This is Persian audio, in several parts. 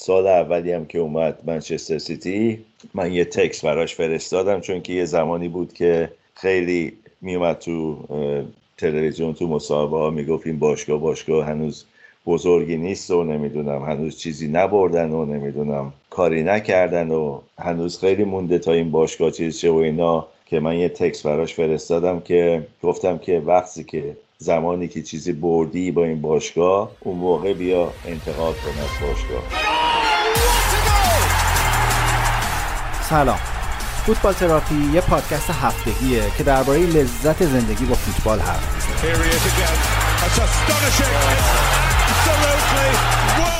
سال اولی هم که اومد منچستر سیتی من یه تکس براش فرستادم چون که یه زمانی بود که خیلی میومد تو تلویزیون تو مصاحبه ها می‌گفت این باشگاه باشگاه هنوز بزرگی نیست و نمی‌دونم هنوز چیزی نبردن و نمی‌دونم کاری نکردن و هنوز خیلی مونده تا این باشگاه چیز شه و اینا که من یه تکس براش فرستادم که گفتم که وقتی که زمانی که چیزی بردی با این باشگاه اون موقع بیا انتقاد کن از باشگاه. سلام. فوتبال تراپی یه پادکست هفتگیه که درباره لذت زندگی با فوتبال حرف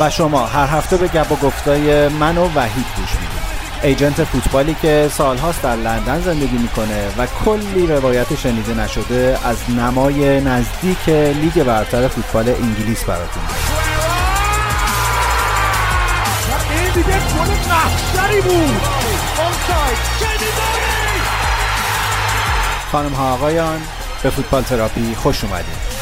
و شما هر هفته به گپ و گفتای من و وحید گوش می‌دید. ایجنت فوتبالی که سالهاست در لندن زندگی می‌کنه و کلی روایت شنیده نشده از نمای نزدیک لیگ برتر فوتبال انگلیس براتون این دیگه بود. خانم ها آقایان به فوتبال تراپی خوش اومدید.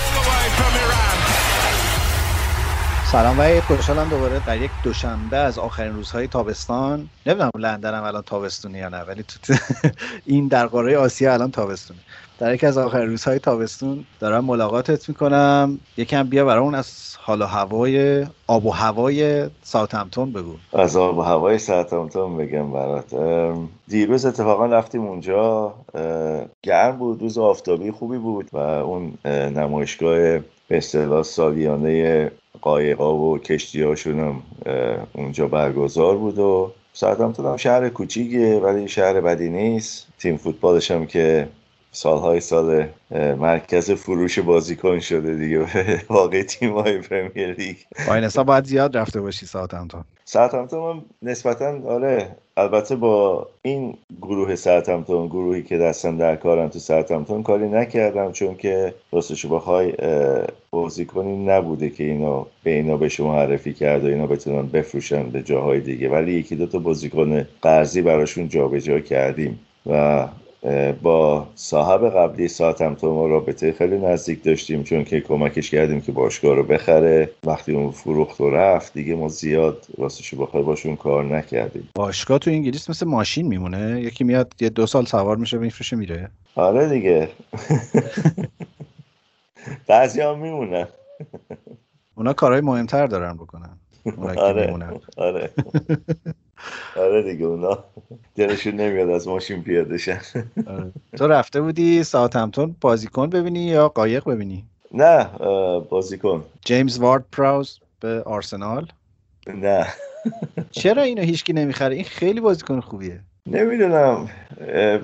سلام و خوشحالم دوباره در یک دوشنبه از آخرین روزهای تابستان. نمی‌دونم لندنم الان تابستونی یا نه ولی تو این در قاره آسیا الان تابستونه. در یکی از آخرین روزهای تابستون دارم ملاقاتت می‌کنم. یکم بیا برای اون از حال و هوای آب و هوای ساوثهمپتون بگو. از آب و هوای ساوثهمپتون بگم برات. دیروز اتفاقا رفتیم اونجا. گرم بود روز آفتابی خوبی بود و اون نمایشگاه به اصطلاح سالیانه قایقا و کشتی هاشون هم اونجا برگزار بود و ساعتمتون هم شهر کوچیکیه ولی شهر بدی نیست. تیم فوتبالش هم که سالهای سال مرکز فروش بازیکن شده دیگه واقعی تیم های پرمیر لیگ. با این حساب باید زیاد رفته باشی ساعت همتون ساعت همتون نسبتا آره البته با این گروه ساعت همتون گروهی که دستن در کارن تو ساعت همتون کاری نکردم چون که راستش بخوای بازیکنی نبوده که اینا به اینا به شما معرفی کرد و اینا بتونن بفروشن به جاهای دیگه. ولی یکی دو تا بازیکن قرضی براشون جابجا کردیم و با صاحب قبلی ساعتمتون ما رابطه خیلی نزدیک داشتیم چون که کمکش کردیم که باشگاه رو بخره. وقتی اون فروخت و رفت دیگه ما زیاد راستش بخیر باشون کار نکردیم. باشگاه تو انگلیس مثل ماشین میمونه؟ یکی میاد یه دو سال سوار میشه میفروشه میره. آره دیگه. بعضی هم میمونن. اونا کارهای مهمتر دارن بکنن. آره آره. آره دیگه اونا دلشون نمیاد از ماشین پیاده شن. آره. تو رفته بودی ساعت همتون بازیکن ببینی یا قایق ببینی؟ نه بازیکن. جیمز وارد پراوز به آرسنال؟ نه. چرا اینو هیچکی نمی‌خره؟ این خیلی بازیکن خوبیه. نمی‌دونم.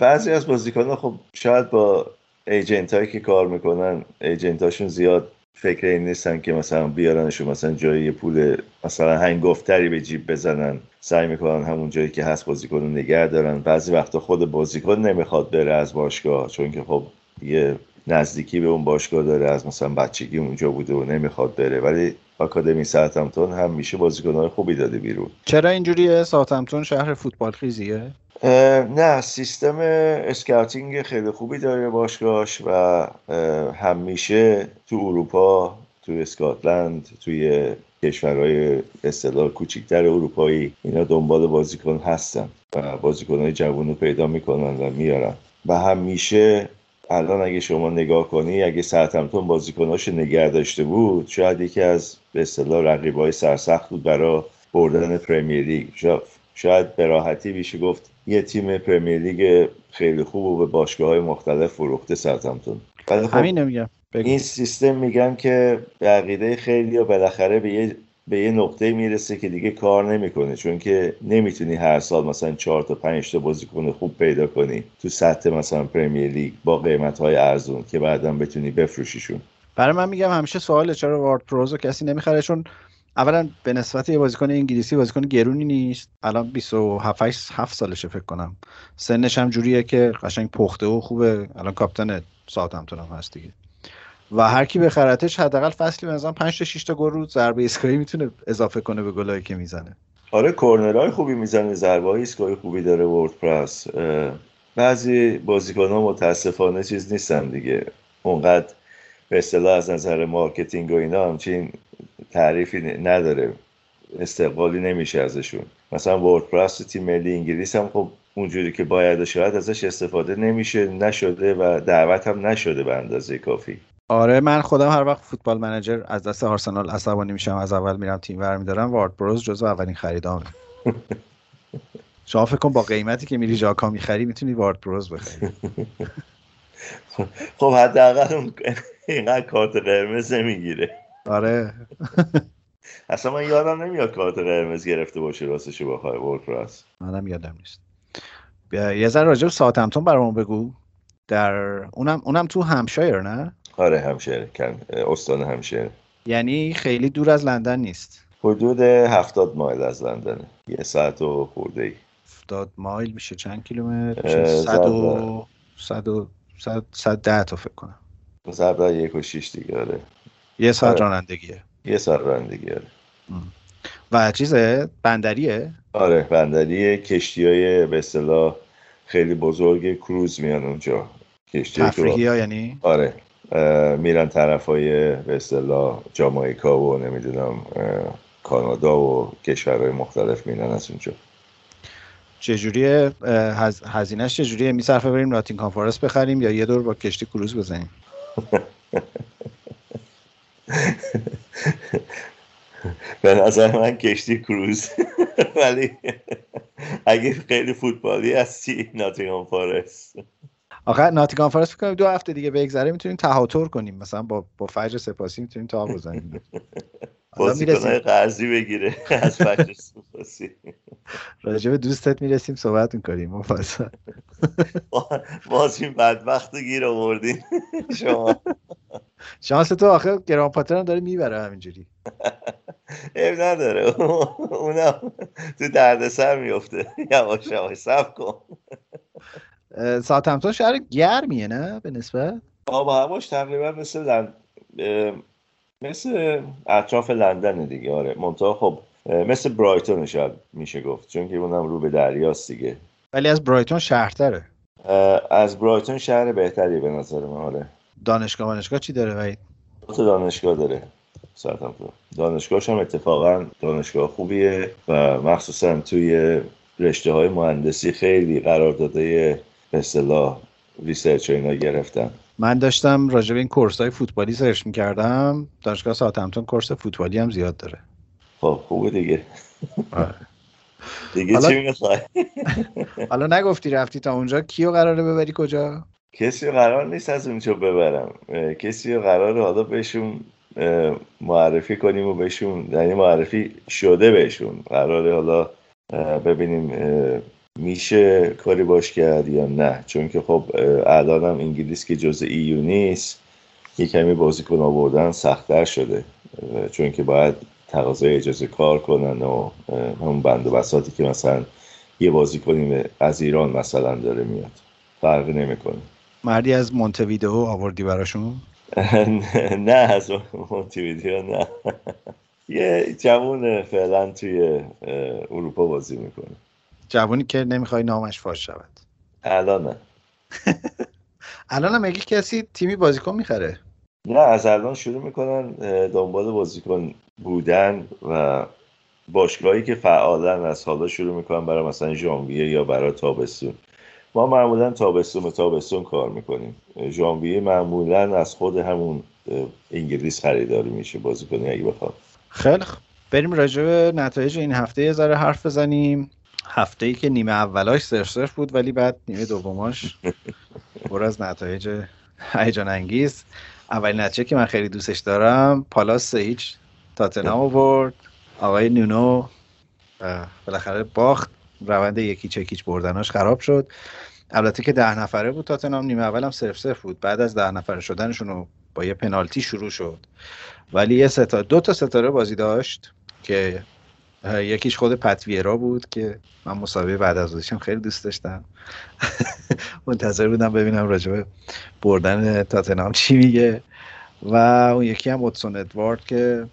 بعضی از بازیکن خب شاید با ایجنت هایی که کار می‌کنن ایجنت هاشون زیاد فکر این نیستن که مثلا بیارنشون مثلا جایی پول مثلا هنگفتری به جیب بزنن. سعی می‌کنن همون جایی که هست بازیکن رو نگه دارن. بعضی وقتا خود بازیکن نمی‌خواد بره از باشگاه چون که خب یه نزدیکی به اون باشگاه داره از مثلا بچگی اونجا بوده و نمی‌خواد بره. ولی آکادمی ساعتمتون هم میشه های خوبی داده بیرون. چرا اینجوریه ساعتمتون شهر فوتبال خیزیه؟ نه سیستم اسکاوتینگ خیلی خوبی داره باشگاهش و همیشه تو اروپا تو اسکاتلند توی کشورهای اصطلاح کوچیکتر اروپایی اینا دنبال بازیکن هستن و بازیکنهای جوون رو پیدا می‌کنن و میارن. و همیشه الان اگه شما نگاه کنی اگه ساعتمتون بازیکناش نگه داشته بود شاید یکی از به اصطلاح رقیبای سرسخت بود برای بردن Premier League. شاید به راحتی میشه گفت یه تیم Premier League خیلی خوب و به باشگاه های مختلف فروخته ساوتهمپتون. خب همین نمیگم این سیستم میگن که به عقیده خیلی یا بالاخره به یه به یه نقطه می‌رسه که دیگه کار نمی‌کنه چون که نمی‌تونی هر سال مثلا چهار تا پنج تا بازیکن خوب پیدا کنی تو سطح مثلا Premier League با قیمت های ارزون که بعدا بتونی بفروشیشون. برای من میگم همیشه سواله چرا وارد پروزو کسی نمی‌خره؟ چون اولا به نسبت یه بازیکن انگلیسی بازیکن گرونی نیست. الان 27 7 سالشه فکر کنم. سنش هم جوریه که قشنگ پخته و خوبه. الان کاپیتان ساوثهمپتون هم هست دیگه. و هر کی بخرتش حداقل فصلی مثلا 5 تا 6 تا گل رو ضربه ایستگاهی می‌تونه اضافه کنه به گلایی که می‌زنه. آره کورنرهای خوبی می‌زنه ضربه ایستگاهی خوبی داره وردپرس بعضی بازیکن ها متاسفانه چیز نیستن دیگه. اونقدر به اصطلاح از نظر marketing و اینا همچین تعریفی نداره. استقبالی نمیشه ازشون. مثلا وردپرس تیم ملی انگلیس هم خب اونجوری که باید شاید ازش استفاده نمیشه نشده و دعوت هم نشده به اندازه کافی. آره من خودم هر وقت Football Manager از دست آرسنال عصبانی میشم از اول میرم تیم ور میدارم وارد پراوز جزو اولین خریدامه شما فکر کن با قیمتی که میری ژاکا می‌خری می‌تونی وارد پراوز بخری. خب حداقل اون اینقدر کارت قرمز نمی‌گیره. آره. اصلا من یادم نمیاد کارت قرمز گرفته باشه راستش بخوای وردپرس منم یادم نیست. یه ذره راجع به ساعتمتون برامون بگو. در اونم اونم تو همشایر نه؟ آره همشایر کن استان همشایر یعنی خیلی دور از لندن نیست؟ حدود هفتاد مایل از لندن. یه ساعت و خورده ای. هفتاد مایل میشه چند کیلومتر؟ صد و صد و صد ده تا فکر کنم. صد یک و شیش دیگه آره. یه ساعت آره. رانندگیه. یه ساعت رانندگی آره. و چیزه؟ بندریه؟ آره بندری کشتی های به اصطلاح خیلی بزرگ کروز میان اونجا. کشتی تفریحی ها یعنی؟ آره. میرن طرف های به اصطلاح جامایکا و نمی‌دونم کانادا و کشورهای مختلف میرن از اونجا. چجوریه؟ هز... هزینهش چجوریه؟ میصرفه بریم ناتین کانفرنس بخریم یا یه دور با کشتی کروز بزنیم؟ به نظر من کشتی کروز. ولی اگه خیلی فوتبالی هستی ناتینگام فارست آخه ناتینگام فارست بکنیم دو هفته دیگه بگذره می‌تونیم تهاتر کنیم. مثلا با با فجر سپاسی می‌تونیم تا بزنیم. بازیکنهای قرضی بگیره. از فجر سپاسی. راجع به دوستت می‌رسیم صحبت می‌کنیم مفصل. باز این بدبخت گیر آوردین. شما. شانس تو آخه گران پاتر هم داره می‌بره همینجوری. عیب نداره. اونم تو دردسر میفته یواش یواش سب کن. ساعت شهر گرمیه نه؟ به نسبت؟ آب هواش تقریبا مثل لند... مثل اطراف لندن دیگه آره. منتها خب مثل برایتون شاید میشه گفت چون که اونم رو به دریاست دیگه. ولی از برایتون شهرتره. از برایتون شهر بهتری به نظر من آره. دانشگاه دانشگاه چی داره وید تو دانشگاه داره ساعتمتون دانشگاهش هم اتفاقا دانشگاه خوبیه و مخصوصا توی رشته های مهندسی خیلی قرار داده به اصطلاح research اینا گرفتن. من داشتم راجع به این course های فوتبالی search می‌کردم. دانشگاه ساوتهمپتون course فوتبالی هم زیاد داره. خب خوبه دیگه. آره. دیگه چی می‌خوای؟ حالا نگفتی رفتی تا اونجا؟ کیو قراره ببری کجا؟ کسی قرار نیست از اونجا ببرم. کسی قرار حالا بهشون معرفی کنیم و بهشون یعنی معرفی شده بهشون. قراره حالا ببینیم میشه کاری باش کرد یا نه؟ چون که خب الان هم انگلیس که جز ایو نیست یه کمی بازیکن آوردن سختتر شده. چون که باید تقاضای اجازه کار کنن و همون بند و بساطی که مثلا یه بازیکنی از ایران مثلا داره میاد. فرقی نمی‌کنه. مردی از مونتویدئو آوردی براشون؟ نه از مونتویدئو نه. یه جوون فعلا توی اروپا بازی می‌کنه. جوونی که نمی‌خوای نامش فاش شود. الان نه الان هم کسی تیمی بازیکن می‌خره. نه از الان شروع می‌کنن دنبال بازیکن بودن و باشگاهی که فعالن از حالا شروع می‌کنن برای مثلا ژانویه یا برای تابستون. ما معمولا تابستون به تابستون کار می‌کنیم. ژانویه معمولا از خود همون انگلیس خریداری میشه بازیکنی اگه بخواد. خیلی بریم راجع به نتایج این هفته یه ذره حرف بزنیم. هفته ای که نیمه اولاش صرف بود ولی بعد نیمه دوماش پر از نتایج هیجان انگیز. اولین نتیجه که من خیلی دوستش دارم پالاس هیچ تاتنهام آورد آقای نونو بالاخره باخت. روند یکی چکیچ بردناش خراب شد. البته که ده نفره بود تاتنهام نیمه اول هم صرف صرف بود. بعد از ده نفره شدنشون با یه پنالتی شروع شد. ولی یه ستا دو تا ستاره بازی داشت که یکیش خود پتویرا بود که من مسابقه بعد از بازیشم خیلی دوست داشتم. منتظر بودم ببینم راجبه بردن تاتنهام چی میگه. و اون یکی هم اتسون ادوارد که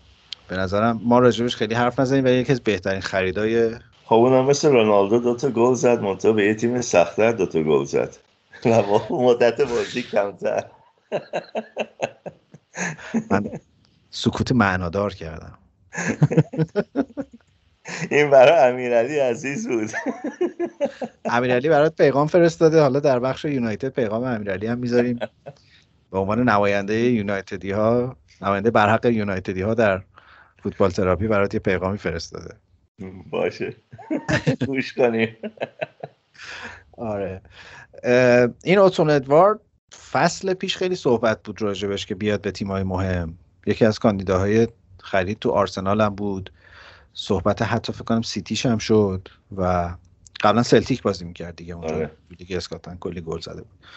به نظرم ما راجبش خیلی حرف نزنیم ولی یکی از بهترین خریدای خب اونم مثل رونالدو دوتا گل زد منتها به یه تیم سختتر دوتا گل زد. و مدت بازی کمتر. من سکوت معنادار کردم. این برای امیرعلی عزیز بود. امیرعلی برات پیغام فرستاده. حالا در بخش یونایتد پیغام امیرعلی هم می‌ذاریم. به عنوان نماینده یونایتدی ها نماینده برحق یونایتدی ها در فوتبال تراپی برات یه پیغامی فرستاده. باشه. گوش کنیم. آره. این اودسون ادوارد فصل پیش خیلی صحبت بود راجبش که بیاد به تیمای مهم. یکی از کاندیداهای خرید تو آرسنال هم بود. صحبت حتی فکر کنم سیتیش هم شد و قبلا سلتیک بازی می‌کرد دیگه اونجا آره. لیگ اسکاتلند کلی گل زده بود.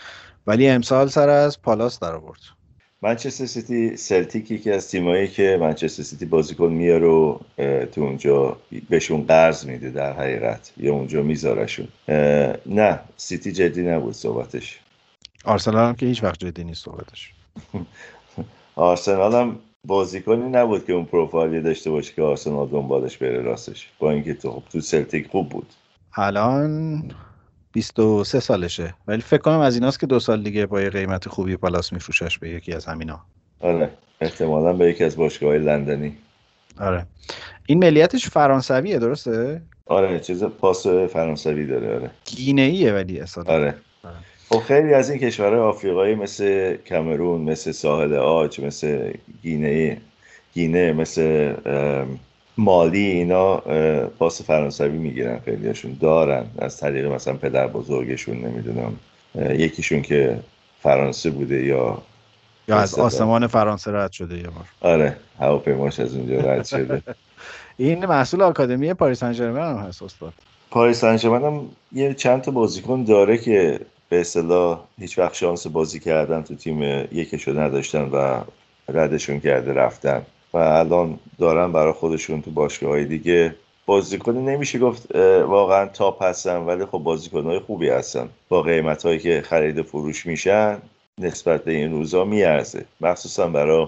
ولی امسال سر از پالاس در آورد. منچستر سیتی سلتیکی که از تیمایی که منچستر سیتی بازیکن میاره و تو اونجا بهشون قرض میده در حقیقت یا اونجا میذارشون. نه سیتی جدی نبود صحبتش. آرسنال هم که هیچ وقت جدی نیست صحبتش. آرسنال هم بازیکنی نبود که اون پروفایلی داشته باشه که آرسنال دنبالش بره راستش. با اینکه تو خب تو سلتیک خوب بود. الان 23 سالشه. ولی فکر کنم از ایناست که دو سال دیگه با یه قیمت خوبی پالاس میفروشش به یکی از همینا. آره. احتمالا به یکی از باشگاه لندنی. آره. این ملیتش فرانسویه درسته؟ آره چیز پاس فرانسوی داره آره. گینه ایه ولی اصلا. آره. آره. خب خیلی از این کشورهای آفریقایی مثل کامرون مثل ساحل آج مثل گینه گینه مثل مالی اینا پاس فرانسوی می‌گیرن خیلیشون دارن. از طریق مثلا پدر بزرگشون نمی‌دونم یکیشون که فرانسه بوده یا یا از آسمان فرانسه رد شده یه بار. آره هواپیماش از اونجا رد شده. این محصول آکادمی پاریس سن هم هست استاد. پاریس سن هم یه چند تا بازیکن داره که به اصطلاح هیچ وقت شانس بازی کردن تو تیم یکشو نداشتن و ردشون کرده رفتن. و الان دارن برای خودشون تو باشگاه های دیگه بازیکنی نمیشه گفت واقعا تاپ هستن ولی خب بازیکن های خوبی هستن. با قیمت هایی که خرید فروش میشن نسبت به این روزا میارزه. مخصوصا برای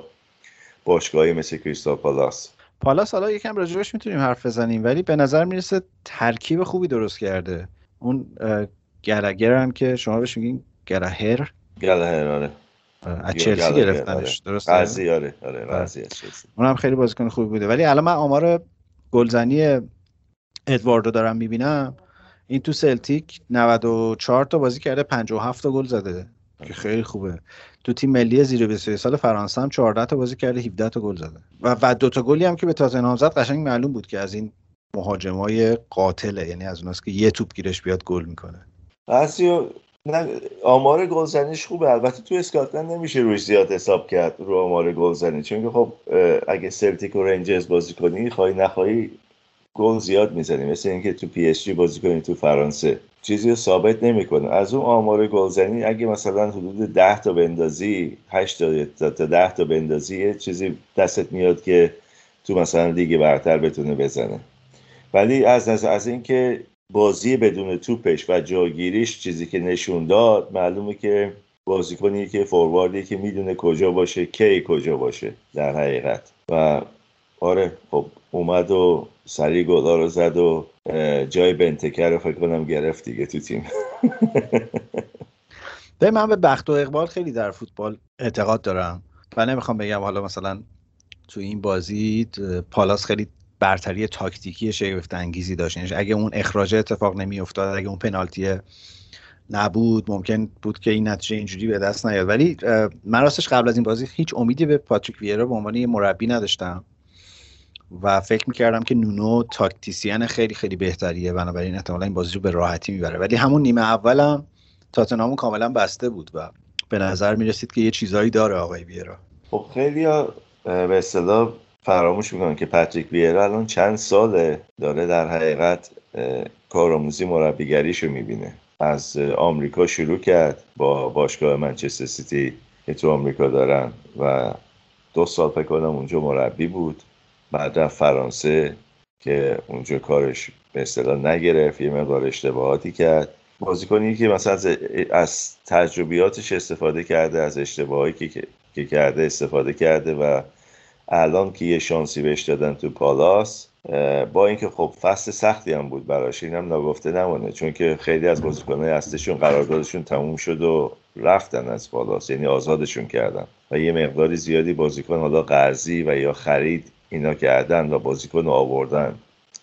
باشگاهی مثل کریستال پالاس. پالاس حالا یکم راجبش می‌تونیم حرف بزنیم ولی به نظر می‌رسه ترکیب خوبی درست کرده. اون گلگر هم که شما بهش میگین گلهر؟ گلهر آره. از چلسی گرفتنش آره. درست قضیه آره آره قضیه چلسی. اونم خیلی بازیکن خوبی بوده. ولی الان من آمار گلزنی ادواردو دارم می‌بینم. این تو سلتیک 94 تا بازی کرده 57 تا گل زده که خیلی خوبه. تو تیم ملی زیر 23 سال فرانسه هم 14 تا بازی کرده 17 تا گل زده. و و دو تا گلی هم که به تاتنهام زد قشنگ معلوم بود که از این مهاجمای قاتله. یعنی از اوناست که یه توپ گیرش بیاد گل می‌کنه. نه آمار گلزنیش خوبه. البته تو اسکاتلند نمیشه روش زیاد حساب کرد رو آمار گلزنی. چون که خب اگه سلتیک و رنجرز بازی کنی خواهی نخواهی گل زیاد می‌زنی. مثل اینکه تو پی اس جی بازی کنی تو فرانسه. چیزی رو ثابت نمی‌کنه. از اون آمار گلزنی اگه مثلا حدود 10 تا بندازی 8 تا تا 10 تا بندازی چیزی دستت میاد که تو مثلا لیگ برتر بتونه بزنه. ولی از از, از اینکه بازی بدون توپش و جاگیریش چیزی که نشون داد معلومه که بازیکنی که فورواردی که می‌دونه کجا باشه کی کجا باشه در حقیقت. و آره خب اومد و سری گلا رو زد و جای بنتکر رو فکر کنم گرفت دیگه تو تیم. به من به بخت و اقبال خیلی در فوتبال اعتقاد دارم. و نمی‌خوام بگم حالا مثلا تو این بازی پالاس خیلی برتری تاکتیکی شگفت انگیزی داشت. یعنی اگه اون اخراج اتفاق نمی افتاد اگه اون پنالتی نبود ممکن بود که این نتیجه اینجوری به دست نیاد. ولی من راستش قبل از این بازی هیچ امیدی به پاتریک ویرا به عنوان یه مربی نداشتم. و فکر می‌کردم که نونو تاکتیسیان خیلی خیلی بهتریه. بنابراین احتمالا این بازی رو به راحتی می‌بره. ولی همون نیمه اولم تاتنهامو کاملا بسته بود و به نظر می‌رسید که یه چیزایی داره آقای ویرا. خب خیلی به اصطلاح فراموش می‌کنن که پاتریک ویرا الان چند ساله داره در حقیقت کارآموزی مربیگریشو می‌بینه. از آمریکا شروع کرد با باشگاه منچستر سیتی که تو آمریکا دارن و دو سال فکر کنم اونجا مربی بود. بعد رفت فرانسه که اونجا کارش به اصطلاح نگرفت یه مقدار اشتباهاتی کرد. بازیکنی که مثلا از, تجربیاتش استفاده کرده از اشتباهی که, که کرده استفاده کرده و الان که یه شانسی بهش دادن تو پالاس با اینکه خب فصل سختی هم بود براش اینم نگفته نمونه چون که خیلی از بازیکنهای اصلشون قراردادشون تموم شد و رفتن از پالاس یعنی آزادشون کردن. و یه مقداری زیادی بازیکن حالا قرضی و یا خرید اینا کردن و بازیکن آوردن.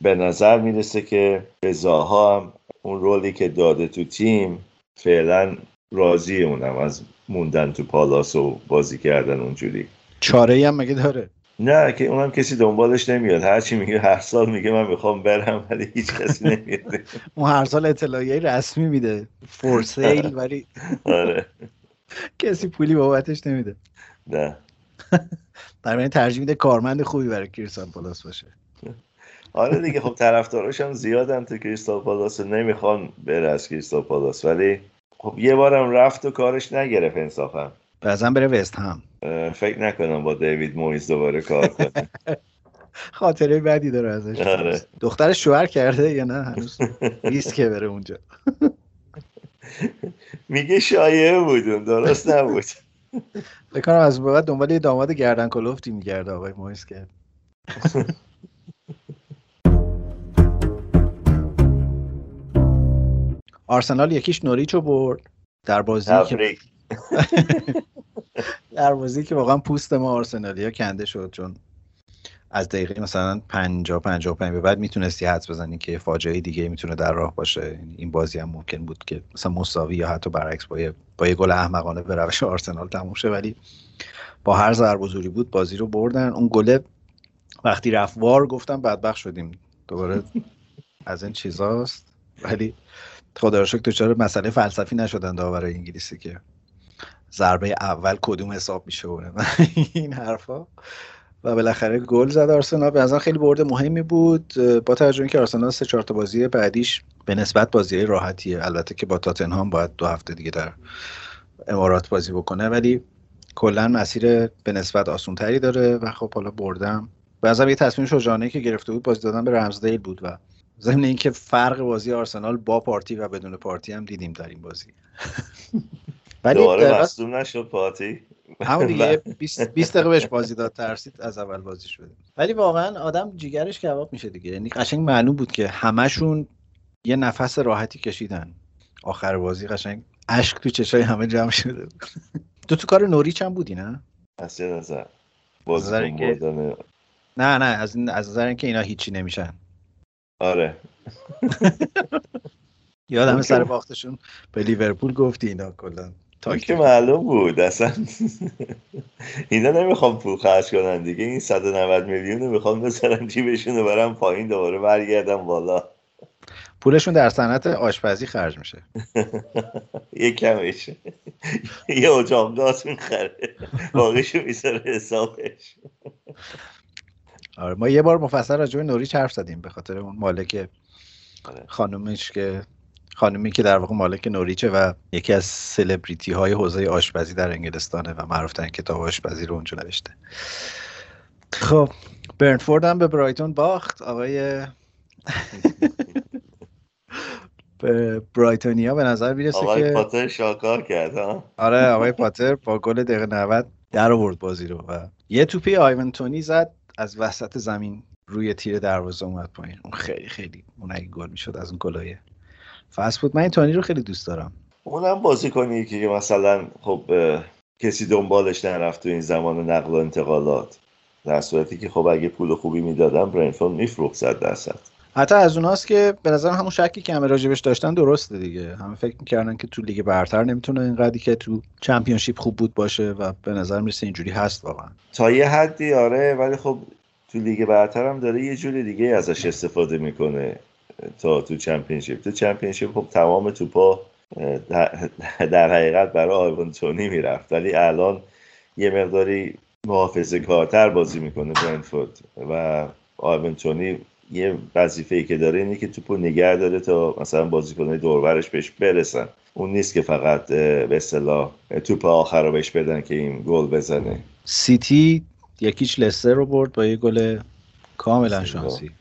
به نظر می‌رسه که رضاها هم اون رولی که داده تو تیم فعلا راضی اونم از موندن تو پالاس و بازی کردن اونجوری. چاره هم مگه داره؟ نه که اونم کسی دنبالش نمیاد. هرچی میگه هر سال میگه من می‌خوام برم ولی هیچ کسی نمیاد. اون هر سال اطلاعیه رسمی میده. فورسیل ولی آره. کسی پولی بابتش نمیده. نه. در ترجیح میده کارمند خوبی برای کریستال پالاس باشه. آره دیگه خب طرفداراش هم زیادن تو کریستال پالاس. نمی‌خوان بره از کریستال پالاس ولی خب یه بارم رفت و کارش نگرفت انصافا. بعضا بره وست هم. فکر نکنم با دیوید مویز دوباره کار کنه. خاطره بدی داره ازش. آره. دخترش شوهر کرده یا نه؟ هنوز ریسکه بره اونجا. میگه شایعه بودون درست نبود. بکنم از بعد دنبال یه داماد گردن کلوفتی میگرده آقای مویز کرد آرسنال یکیش نوریچو برد. در بازی که در بازی که واقعا پوست ما آرسنالیا کنده شد چون از دقیقه مثلا 50 55 به بعد می‌تونستی حدس بزنی که فاجعه دیگه می‌تونه در راه باشه. یعنی این بازی هم ممکن بود که مثلا مساوی یا حتی برعکس با یه با یه گل احمقانه به روش آرسنال تموم شه. ولی با هر ضربه زوری بود بازی رو بردن. اون گله وقتی رفت وار گفتم بدبخت شدیم. دوباره از این چیزاست. ولی خدا رو شکر مسئله فلسفی نشدن داور انگلیسی که ضربه اول کدوم حساب میشه این حرفا. و بالاخره گل زد آرسنال. به نظر خیلی برد مهمی بود. با توجه که آرسنال سه چهار تا بازی بعدیش به نسبت بازی راحتیه. البته که با تاتنهام باید دو هفته دیگه در امارات بازی بکنه. ولی کلا مسیر به نسبت آسون تری داره و خب حالا بردم. به نظر یه تصمیم شجاعانه که گرفته بود بازی دادن به رمزدیل بود و ضمن اینکه فرق بازی آرسنال با پارتی و بدون پارتی هم دیدیم در این بازی. ولی دوباره مصدوم نشد پارتی همون دیگه 20 دقیقه بهش بازی داد ترسید از اول بازی شده ولی واقعا آدم جیگرش کباب میشه دیگه. یعنی قشنگ معلوم بود که همشون یه نفس راحتی کشیدن. آخر بازی قشنگ اشک تو چشای همه جمع شده دو تو کار نوریچ هم بودی نه؟ از نظر. بازی نه نه از از نظر اینکه اینا هیچی نمیشن. آره. یادم سر باختشون به لیورپول گفتی اینا کلا. تا که معلوم بود اصلا. اینا نمی‌خوام پول خرج کنن دیگه. این 190 میلیون رو می‌خوام بذارن جیبشون رو برم پایین دوباره برگردم بالا. پولشون در صنعت آشپزی خرج میشه. یه کمش. یه اجاق گاز می‌خره. باقیشو می‌ذاره حسابش. آره ما یه بار مفصل راجع به نوریچ حرف زدیم به خاطر اون مالک آره. خانومش که خانومی که در واقع مالک نوریچه و یکی از سلبریتی های حوزه آشپزی در انگلستانه و معروف ترین کتاب آشپزی رو اونجا نوشته. خب برنفورد هم به برایتون باخت آقای به برایتونیا به نظر می‌رسه که آقای پاتر شاکار کرد ها؟ آره آقای پاتر با گل دقیقه 90 در آورد بازی رو و یه توپی آیون تونی زد از وسط زمین روی تیر دروازه اومد پایین. اون خیلی خیلی اون اگه گل می‌شد از اون گلایه فاست بود. من این تونی رو خیلی دوست دارم. اونم بازی کنی که مثلا خب کسی دنبالش نرفت تو این زمان نقل و انتقالات. در صورتی که خب اگه پول خوبی می‌دادن برنفورد میفروخت صد درصد. حتی از اوناست که به نظر همون شکی که همه راجبش داشتن درسته دیگه. همه فکر می‌کردن که تو لیگ برتر نمی‌تونه اینقدری که تو Championship خوب بود باشه و به نظر می‌رسه اینجوری هست واقعا. تا یه حدی آره ولی خب تو لیگ برتر هم داره یه جوری دیگه ازش استفاده می‌کنه. تا تو Championship تو Championship خب تمام توپا در حقیقت برای ایوان تونی می‌رفت. ولی الان یه مقداری محافظه کارتر بازی می‌کنه برنتفورد و آیوانتونی یه وظیفه ای که داره اینه که توپو نگه داره تا مثلا بازیکنهای دوربرش بهش برسن. اون نیست که فقط به اصطلاح توپ آخر رو بهش بدن که این گل بزنه. سیتی یکیش لستر رو برد با یه گل کاملا شانسی.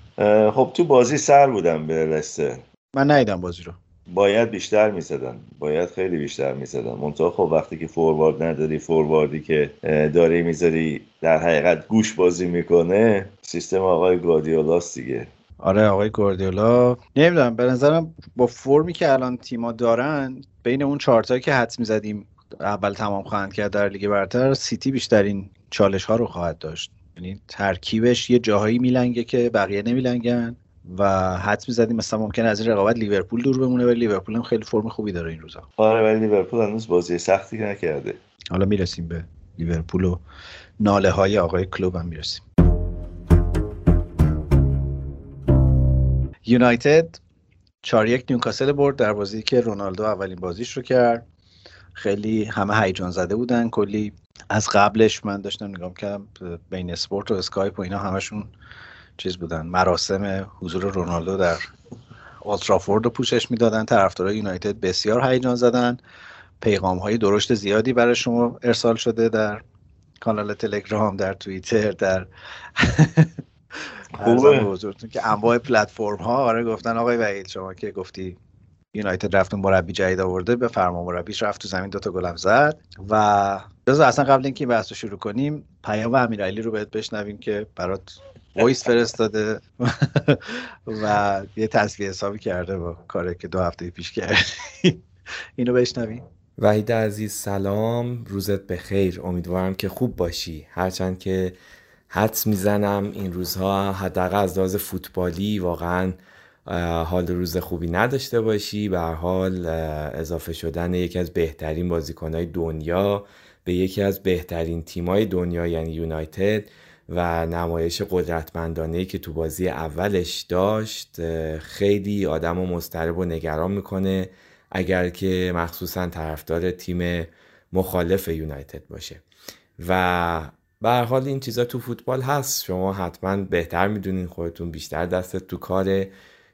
خب تو بازی سر بودم به لستر من ندیدم بازی رو. باید بیشتر می‌زدن. باید خیلی بیشتر می‌زدن. منتها خب وقتی که فوروارد نداری فورواردی که داری می‌ذاری در حقیقت گوش بازی می‌کنه سیستم آقای گاردیولاست دیگه. آره آقای گاردیولا نمی‌دونم به نظرم با فرمی که الان تیما دارن بین اون چارتایی که حدس می‌زدیم اول تمام خواهند کرد در لیگ برتر سیتی بیشترین چالش ها رو خواهد داشت. یعنی ترکیبش یه جاهایی میلنگه که بقیه نمیلنگن و حدس می‌زدیم مثلا ممکن از این رقابت لیورپول دور بمونه ولی لیورپول هم خیلی فرم خوبی داره این روزا. آره ولی لیورپول هنوز بازی سختی نکرده. حالا می‌رسیم به لیورپول و ناله های آقای کلوپ هم می‌رسیم. یونایتد چهار یک نیوکاسل برد در بازی که رونالدو اولین بازیش رو کرد. خیلی همه هیجان زده بودن کلی از قبلش من داشتم نگاه کردم بی این اسپورت و اسکای و اینا همشون چیز بودن. مراسم حضور رونالدو در اولدترافورد رو پوشش می‌دادن. طرفدارای یونایتد بسیار هیجان زدن. پیغام های درشت زیادی برای شما ارسال شده در کانال تلگرام در توییتر در خوبه. که انواع پلتفرم ها آره گفتن آقای وحید شما که گفتی یونایتد رفتون مربی جدید آورده به فرما مربیش رفت تو زمین دوتا گلم زد و بذار اصلا قبل اینکه این بحث رو شروع کنیم پیام امیرعلی رو بهت بشنویم که برات وایس فرستاده و یه تصویه حسابی کرده با کاری که دو هفته پیش کردی اینو بشنویم. وحید عزیز سلام. روزت بخیر. امیدوارم که خوب باشی. هرچند که حدس می‌زنم این روزها حداقل از لحاظ فوتبالی واقعا حال روز خوبی نداشته باشی. به حال اضافه شدن یکی از بهترین بازیکنهای دنیا به یکی از بهترین تیمای دنیا یعنی یونایتد و نمایش قدرتمندانه که تو بازی اولش داشت خیلی آدم و مضطرب و نگران می‌کنه. اگر که مخصوصا طرفدار تیم مخالف یونایتد باشه. و به حال این چیزا تو فوتبال هست. شما حتما بهتر می‌دونین خودتون بیشتر دستت تو کاره.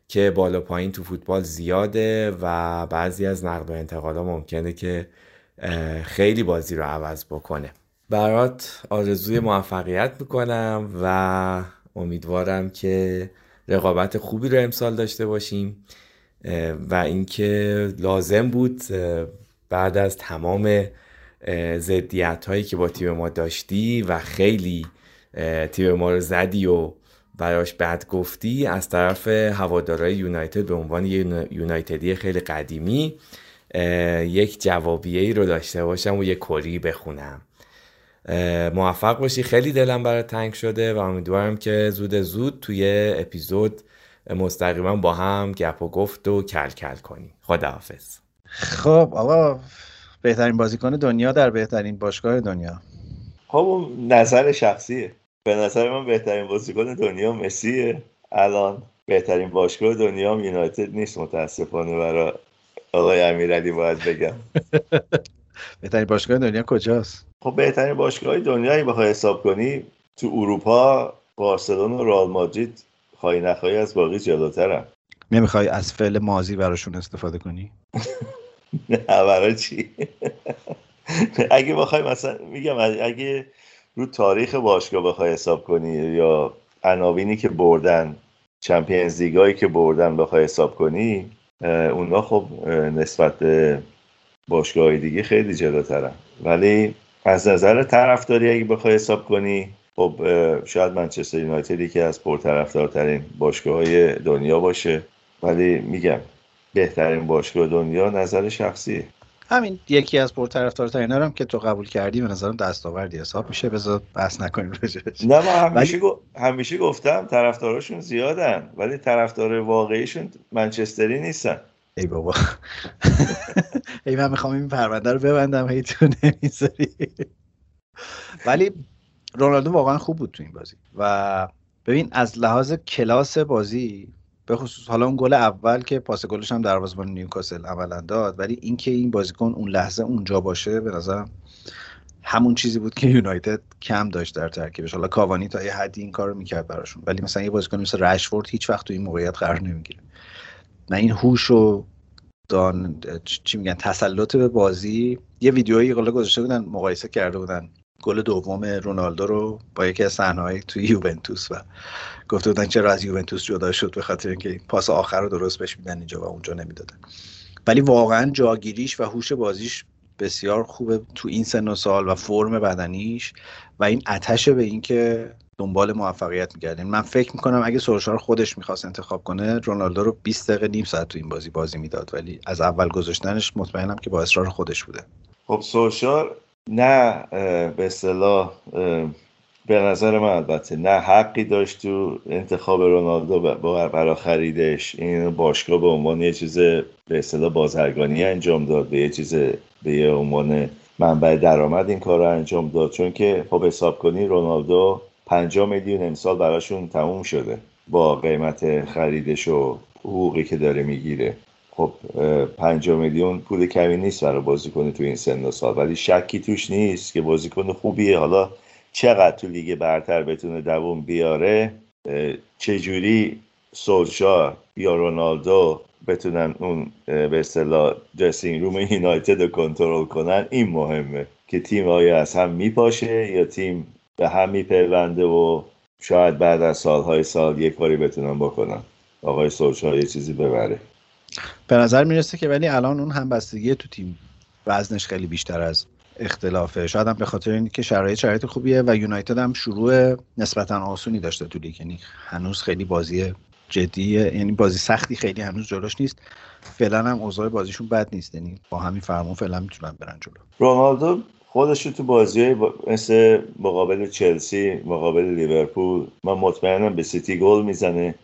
که بالا پایین تو فوتبال زیاده و بعضی از نقد و انتقالا ممکنه که خیلی بازی رو عوض بکنه. برات آرزوی موفقیت می‌کنم و امیدوارم که رقابت خوبی رو امسال داشته باشیم و اینکه لازم بود بعد از تمام زدیت هایی که با تیم ما داشتی و خیلی تیم ما رو زدی و براش بد گفتی از طرف هوادارای یونایتد به عنوان یه یونایتدی خیلی قدیمی یک جوابیه ای رو داشته باشم و یک کری بخونم. موفق باشی. خیلی دلم برای تنگ شده و امیدوارم که زود زود توی اپیزود مستقیما با هم گپ و گفت و کل کل کنی. خداحافظ. خب آقا بهترین بازیکن دنیا در بهترین باشگاه دنیا. خب نظر شخصیه. به نظر من بهترین بازیکن دنیا مسیه. الان بهترین باشگاه دنیا هم یونایتد نیست متاسفانه برای آقای امیرعلی باید بگم. بهترین باشگاه دنیا کجاست؟ خب بهترین باشگاه دنیایی بخوای حساب کنی تو اروپا بارسلون و رئال مادرید خواهی نخواهی از باقی جلوترم نمی‌خوای از فعل مازی براشون استفاده کنی؟ نه برای چی؟ اگه بخوای مثلا میگم اگه رو تاریخ باشگاه بخوای حساب کنی یا عناوینی که بردن چمپیونز لیگایی که بردن بخوای حساب کنی اونا خب نسبت به باشگاه دیگه خیلی جلوترن. ولی از نظر طرفداری اگه بخوای حساب کنی خب شاید منچستر یونایتدی که از پرطرفدارترین باشگاه های دنیا باشه. ولی میگم بهترین باشگاه دنیا نظر شخصیه. همین یکی از پرطرفدارترین هم که تو قبول کردی به نظرم دستاوردی حساب میشه. بذار بحث نکنیم نه من همیشه, ولی... همیشه گفتم طرفداراشون زیادن ولی طرفدار واقعیشون منچستری نیستن. ای بابا. ای من می‌خوام این پرونده رو ببندم هی تو نمی‌ذاری. ولی رونالدو واقعا خوب بود تو این بازی. و ببین از لحاظ کلاس بازی به خصوص حالا اون گل اول که پاس گلش هم دروازه‌بان نیوکاسل عملا داد ولی اینکه این بازیکن اون لحظه اونجا باشه به نظرم همون چیزی بود که یونایتد کم داشت در ترکیبش. حالا کاوانی تا یه حدی این کارو می‌کرد براشون ولی مثلا یه بازیکن مثل رشفورد هیچ وقت تو این موقعیت قرار نمی‌گیره. نه این هوش و دان چی میگن تسلط به بازی. یه ویدیویی حالا گذاشته بودن مقایسه کرده بودن. گل دوم رونالدو رو با یکی از صحنه‌های توی یوونتوس و گفته بودن چرا از یوونتوس جدا شد به خاطر اینکه پاس آخر رو درست بهش میدن اینجا و اونجا نمی‌دادن. ولی واقعا جاگیریش و هوش بازیش بسیار خوبه تو این سن و سال و فرم بدنیش و این اتشه به اینکه دنبال موفقیت میگردین من فکر می‌کنم اگه سولشار خودش می‌خواست انتخاب کنه رونالدو رو 20 دقیقه نیم ساعت تو این بازی بازی می‌داد. ولی از اول گذاشتنش مطمئنم که با اصرار خودش بوده. خب سولشار نه به اصطلاح به نظر من البته نه حقی داشت تو انتخاب رونالدو برای خریدش این باشگاه به عنوان یه چیز به اصطلاح بازرگانی انجام داد به یه چیز به یه عنوان منبع درآمد این کار رو انجام داد. چون که خب حساب کنی رونالدو 5 میلیون امسال براشون تموم شده با قیمت خریدش و حقوقی که داره می‌گیره. خب 5 میلیون پول کمی نیست برای بازیکن تو این سن و سال. ولی شکی توش نیست که بازیکن خوبیه. حالا چقدر تو لیگ برتر بتونه دووم بیاره؟ چجوری سولشار یا رونالدو بتونن اون به اصطلاح درسینگ روم یونایتد رو کنترل کنن؟ این مهمه که تیم آیا از هم میپاشه یا تیم به هم میپیونده و شاید بعد از سالهای سال یک کاری بتونن بکنن. آقای سولشار یه چیزی ببره. به نظر می‌رسه که ولی الان اون همبستگی تو تیم وزنش خیلی بیشتر از اختلافه. شاید هم به خاطر اینکه شرایط شرایط خوبیه و یونایتد هم شروع نسبتا آسونی داشته تو لیگ. یعنی هنوز خیلی بازی جدیه یعنی بازی سختی خیلی هنوز جلوش نیست. فعلا هم اوضاع بازیشون بد نیست. یعنی با همین فرمون فعلا می‌تونن برن جلو. رونالدو خودش تو بازی مثل مقابل چلسی مقابل لیورپول من مطمئنم به سیتی گل می‌زنه.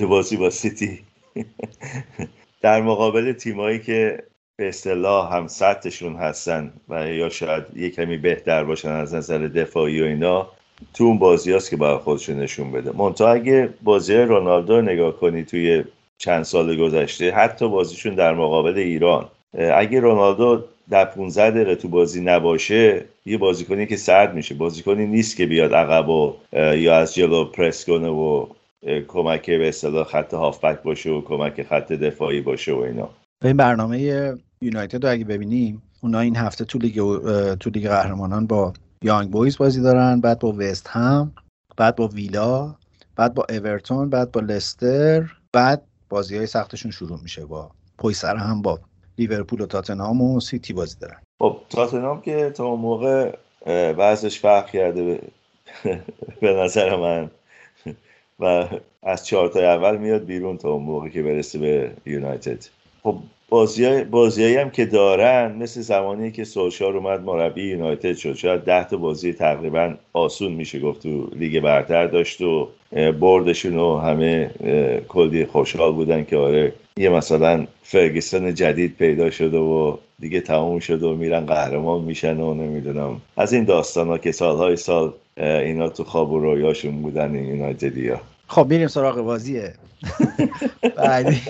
دو بازی با سیتی. در مقابل تیمایی که به اصطلاح هم سطحشون هستن و یا شاید یه کمی بهتر باشن از نظر دفاعی و اینا تو اون بازی هست که باید خودشون نشون بده. منتها اگه بازی رونالدو نگاه کنی توی چند سال گذشته حتی بازیشون در مقابل ایران اگه رونالدو در 15 دقیقه تو بازی نباشه یه بازیکنی که سرد میشه. بازیکنی نیست که بیاد عقب و یا از جلو پرس کنه و کمک به اصطلاح خط هافبک باشه و کمک خط دفاعی باشه و اینا. به این برنامه یونایتد رو اگه ببینیم اونا این هفته تو لیگ تو لیگ قهرمانان با یانگ بویز بازی دارن بعد با وست هم بعد با ویلا بعد با اورتون بعد با لستر بعد بازی های سختشون شروع میشه با پشت سر هم با لیورپول و تاتنهام و سیتی بازی دارن. خب تاتنهام که تا موقع وضعش فرق کرده به نظر من. و از چهارتای اول میاد بیرون تا اون موقع که برسه به یونایتد. خب بازی بازیایی هم که دارن مثل زمانی که سولشار اومد مربی یونایتد شد. شاید ده تا بازی تقریبا آسون میشه گفت تو لیگ برتر داشت و بردشون و همه کلی خوشحال بودن که آره یه مثلا فرگستان جدید پیدا شده و دیگه تموم شده و میرن قهرمان میشن و نمی‌دونم. از این داستان ها که سالهای سال اینا تو خواب و رویاشون بودن این یونایتدی ها خب میریم سراغ بازیه. بعدی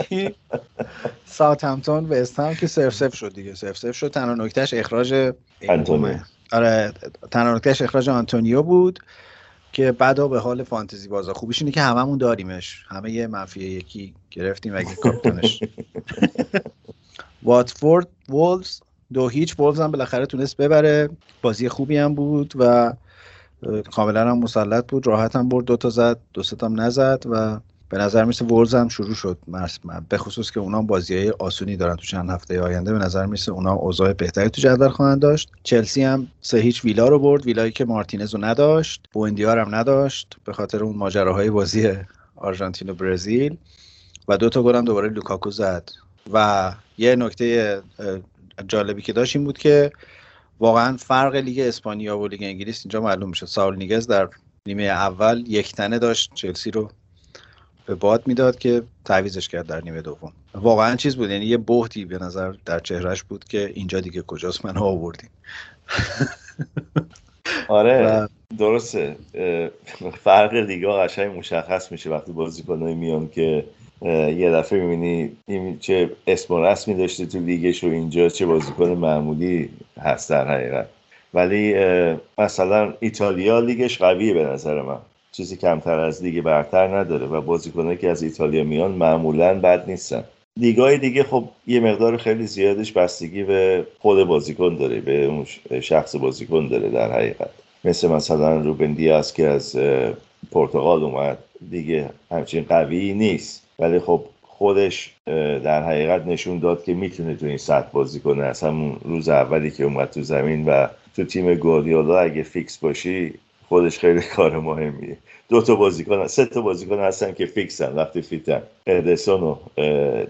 ساوتهمپتون وستهم که صفر صفر شد دیگه. صفر صفر شد تنها نکتهش اخراج انتونیو آره تنها نکتهش اخراج آنتونیو بود که بعدا به حال فانتزی بازا خوبیش اینه که هممون داریمش. همه یه منفی یکی گرفتیم اگه کاپیتانش واتفورد وولز دو هیچ وولز هم بالاخره تونست ببره. بازی خوبی هم بود و کاملا هم مسلط بود. راحت هم برد دوتا زد دو هم نزد و به نظر میسه ورز هم شروع شد. به خصوص که اونا بازی های آسونی دارن تو چند هفته آینده به نظر میسه اونا اوضاع بهتری تو جدول خواهند داشت. چلسی هم سه هیچ ویلا رو برد ویلایی که مارتینز رو نداشت. بوندیار هم نداشت به خاطر اون ماجراهای بازی آرژانتین و برزیل. و دو تا گل هم دوباره لوکاکو زد. و یه نکته جالبی که داشت این بود که واقعا فرق لیگ اسپانیا و لیگ انگلیس اینجا معلوم میشه ساول نیگز در نیمه اول یک تنه داشت. چلسی رو به باد می‌داد که تعویزش کرد در نیمه دوم. واقعا چیز بود یعنی یه بهتی به نظر در چهرش بود که اینجا دیگه کجاست من آوردیم آره درسته. فرق لیگا قشنگ مشخص میشه وقتی بازیکنای میان که یه دفعه می‌بینی این چه اسم و رسمی داشته تو لیگش و اینجا چه بازیکن معمولی هست در حقیقت. ولی مثلا ایتالیا لیگش قویه به نظر من. چیزی کمتر از لیگ برتر نداره و بازیکنایی که از ایتالیا میان معمولا بد نیستن. لیگای دیگه خب یه مقدار خیلی زیادش بستگی به خود بازیکن داره به اون شخص بازیکن داره در حقیقت. مثل مثلا روبن دیاز که از پرتغال اومد دیگه همچین قوی نیست. ولی خب خودش در حقیقت نشون داد که می‌تونه تو این سطح بازی کنه. از همون روز اولی که اومد تو زمین و تو تیم گواردیولا اگه فیکس باشی خودش خیلی کار مهمیه. دو تا بازیکن سه تا بازیکن هستن که فیکسن وقتی fit ن. ادرسون و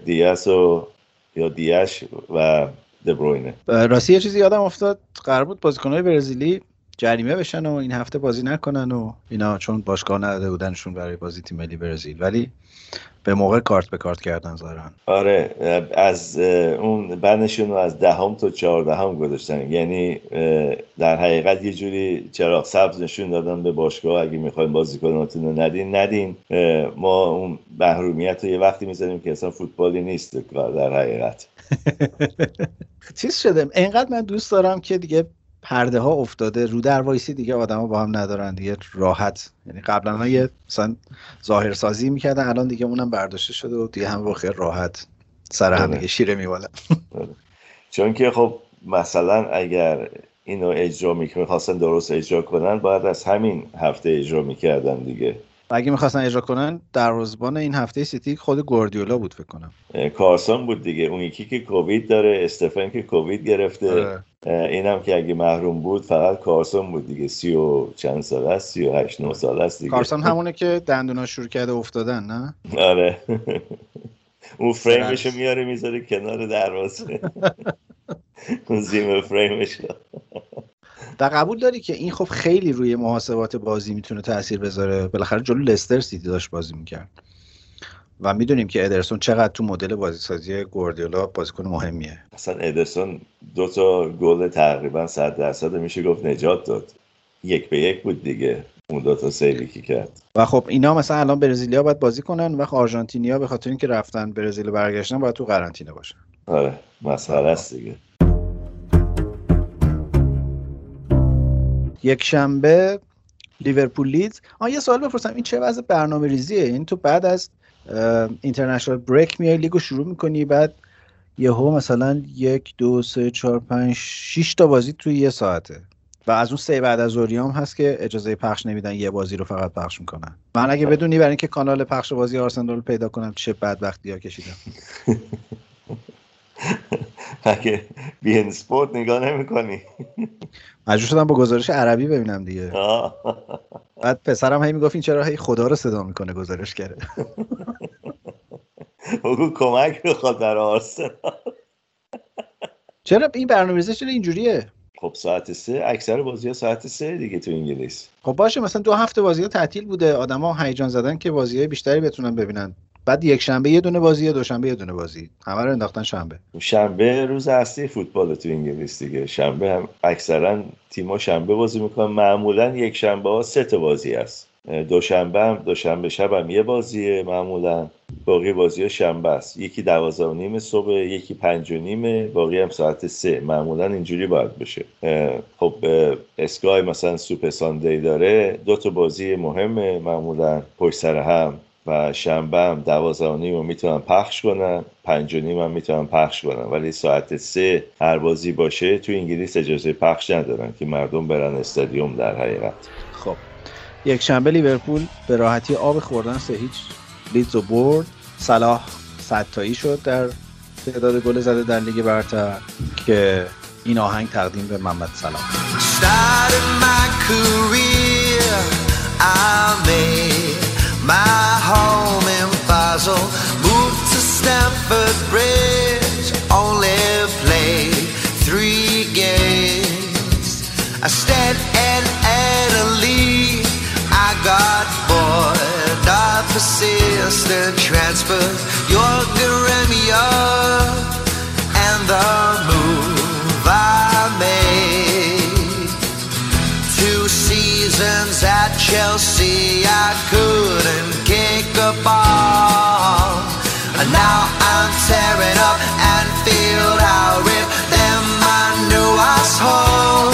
دیاس و یا دیاش و دبروینه. راستی یه چیزی یادم افتاد. قرار بود بازیکنهای برزیلی جریمه بشن و این هفته بازی نکنن و اینا چون باشگاه نداده بودنشون برای بازی تیم ملی برزیل. ولی به موقع کارت به کارت کردن زارن آره از اون بندشون رو از دهم تا چهاردهم گذاشتن. یعنی در حقیقت یه جوری چراغ سبز نشون دادن به باشگاه اگه می‌خوایم بازیکناتون رو ندین ندین. ما اون محرومیت رو یه وقتی می‌ذاریم که اصلا فوتبالی نیست در حقیقت. چیز شده. اینقدر من دوست دارم که دیگه پرده ها افتاده. رو در وایسی دیگه آدما با هم ندارن دیگه. راحت. یعنی قبلا ها یه مثلا ظاهر سازی می‌کردن الان دیگه اونم برداشته شده و دیگه هم واقعا راحت سر هم دیگه شیره میوالن چون که خب مثلا اگر اینو اجرا می‌کنن خواستن درست اجرا کنن باید از همین هفته اجرا می‌کردن دیگه. اگه می‌خواستن اجرا کنن دروازه‌بان این هفته سیتی خود گواردیولا بود فکر کنم. کارسون بود دیگه. اون یکی که کووید داره استفن که کووید گرفته. آره. اینم که اگه محروم بود فقط کارسون بود دیگه. سی و چند سال است؟ سی و هشت نو سال است دیگه. کارسون همونه که دندونا شروع کرده افتادن نه؟ آره. اون فریمشو میاره می‌ذاره کنار دروازه. اون Zimmer frame ش و قبول داری که این خب خیلی روی محاسبات بازی می‌تونه تاثیر بذاره؟ بالاخره جلو لستر سیتی داشت بازی می‌کرد. و می‌دونیم که ادرسون چقدر تو مدل بازیسازی گوردیولا بازیکن مهمیه. اصلا ادرسون دو تا گل تقریبا 100 درصد میشه گفت نجات داد. یک به یک بود دیگه اون دو تا سیوی که کرد. و خب اینا مثلا الان برزیلیا باید بازی کنن و آرژانتینیا به خاطر اینکه رفتن برزیل برگشتن باید تو قرنطینه باشن. آره مسئله است دیگه. یک شنبه لیورپول لیدز. آ یه سوال بپرسم این چه وضع برنامه ریزیه؟ این تو بعد از international break میای لیگو شروع می‌کنی بعد یهو مثلا یک دو سه چهار پنج شیش تا بازی توی یه ساعته. و از اون سه بعد از ظهریام هست که اجازه پخش نمیدن یه بازی رو فقط پخش می‌کنن. من اگه بدونی برای اینکه کانال پخش بازی آرسنال پیدا کنم چه بدبختی ها کشیدم. اگه بی سپورت نگاه نمی کنی مجبور شدم با گزارش عربی ببینم دیگه. بعد پسرم هی می‌گفت این چرا هی خدا رو صدا می‌کنه گزارش کرده. بگو کمک بخواد در آرسنال. چرا این برنامه‌ریزی چرا اینجوریه؟ خب ساعت سه اکثر بازی ها ساعت سه دیگه تو انگلیس. خب باشه مثلا دو هفته بازی ها تعطیل بوده. آدما هیجان زدن که بازی های بیشتری بتونن ببینن. بعد یک شنبه یه دونه بازی دوشنبه یه دونه بازی. همه رو انداختن شنبه. شنبه روز اصلی فوتبال تو انگلیس دیگه. شنبه هم اکثرا تیما شنبه بازی می‌کنن. معمولا یک شنبه ها سه تا بازی است دوشنبه هم دوشنبه شب هم یه بازیه معمولا. باقی بازی ها شنبه است. یکی دوازده و نیم صبح یکی پنج و نیمه باقی هم ساعت سه. معمولا اینجوری باید بشه. خب اسکای مثلا سوپر ساندی داره. دو تا بازی مهمه معمولا. پشت سر هم و شنبه هم دوازده و نیم می‌تونن پخش کنن. پنج و نیم هم می‌تونن پخش کنن. ولی ساعت سه هر بازی باشه تو انگلیس اجازه پخش ندارن که مردم برن استادیوم در حقیقت. خب. یک شنبه لیورپول به راحتی آب خوردن سه هیچ. لیدز و برد. صلاح صد شد در تعداد گل زده در لیگ برتر که این آهنگ تقدیم به محمد سلام. I I got bored of persistent transfers. Remia and the move I made. Two seasons at Chelsea, I couldn't kick a ball. And now I'm tearing up and feel how rip them my new asshole.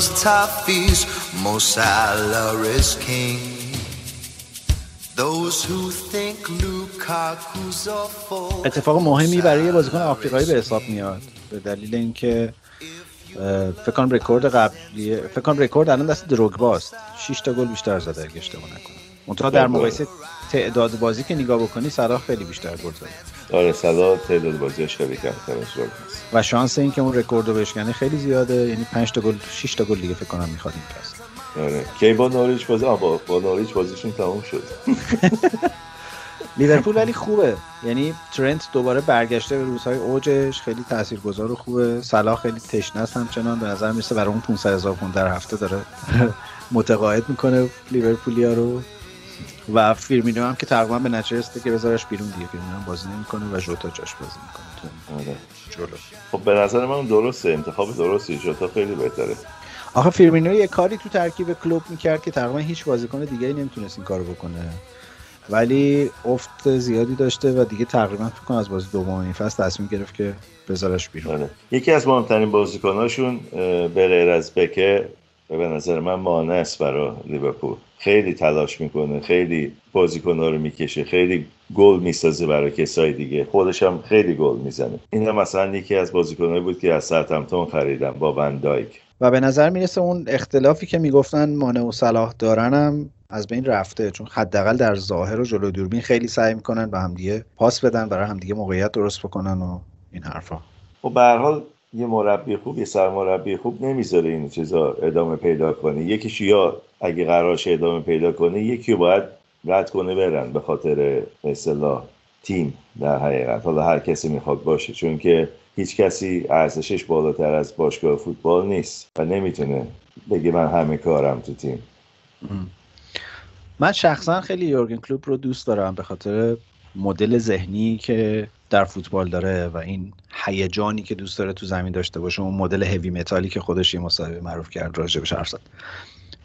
Blue nosed toffees, Mo Salah is king. Those who think Lukaku's a fool. اتفاق مهمی برای بازیکن آفریقایی به حساب میاد به دلیل اینکه فکر کنم رکورد قبلی فکر کنم رکورد الان دست دروگباست 6 تا گل بیشتر زده اگه اشتباه نکنم منتها در مقایسه تعداد بازی که نگاه بکنی صلاح خیلی بیشتر گل زده آره صلاح تعداد بازیاش خیلی کمتر از هست. و شانس این که اون رکورد رو بشکنه خیلی زیاده. یعنی 5 تا گل 6 تا گل دیگه فکر کنم می‌خواد این فصل. آره. کی با نوریچ بازی؟ آه با, نوریچ بازیشون تموم شد. لیورپول ولی خوبه. یعنی ترنت دوباره برگشته به روزهای اوجش. خیلی تاثیرگذار و خوبه. صلاح خیلی تشنه است همچنان به نظر می‌رسه. برای اون 500 هزار پوند در هفته داره متقاعد می‌کنه لیورپولیا رو. و فیرمینو هم که تقریبا به رسیده که بذارش بیرون دیگه. فیرمینو هم بازی نمی‌کنه و ژوتا جاش بازی می‌کنه. آره. جلو. خب به نظر من درسته انتخاب درستی. جوتا خیلی بهتره. آخه فیرمینو یه کاری تو ترکیب کلوب می‌کرد که تقریبا هیچ بازیکن دیگه نمی‌تونست این کارو بکنه. ولی افت زیادی داشته و دیگه تقریبا فکر کنم از بازی دوم این فصل تصمیم گرفت که بذارش بیرون. آره. یکی از مهمترین بازیکناشون به غیر از بکه به نظر من مانع است برای لیورپول. خیلی تلاش می‌کنه خیلی بازیکنها رو می‌کشه خیلی گل می‌سازه برای کسای دیگه. خودش هم خیلی گل می‌زنه. این هم مثلا یکی از بازیکنهایی بود که از سرتمتون خریدم با ون دایک و به نظر می‌رسه اون اختلافی که می‌گفتن مانع و صلاح دارنم از بین رفته چون حداقل در ظاهر و جلو دوربین خیلی سعی می‌کنن به همدیگه پاس بدن برای همدیگه موقعیت درست بکنن و این حرفا. خب به هر حال یه مربی خوب یه سرمربی خوب نمی‌ذاره این چیزا ادامه پیدا کنه. یکیش یا اگه قرارش ادامه پیدا کنه یکی باید رد کنه برن به خاطر اصطلاح تیم در حقیقت. حالا هر کسی می‌خواد باشه چون که هیچ کسی ارزشش بالاتر از باشگاه فوتبال نیست و نمی‌تونه بگه من همه کارم تو تیم. من شخصا خیلی یورگن کلوپ رو دوست دارم به خاطر مدل ذهنی که در فوتبال داره و این هیجانی که دوست داره تو زمین داشته باشه اون مدل هوی متالی که خودش یه مصاحبه معروف کرد راجبش حرف زد.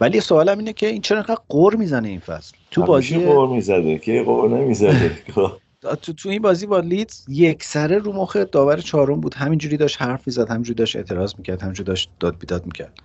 ولی سوالم اینه که این چرا اینقدر قور می‌زنه این فصل؟ تو بازی قور می‌زده که قور نمی‌زده؟ تو, تو این بازی با لیدز یک سره رو مخ داور چهارم بود. همینجوری داشت حرف می‌زد همینجوری داشت اعتراض می‌کرد همینجوری داشت داد بیداد می‌کرد.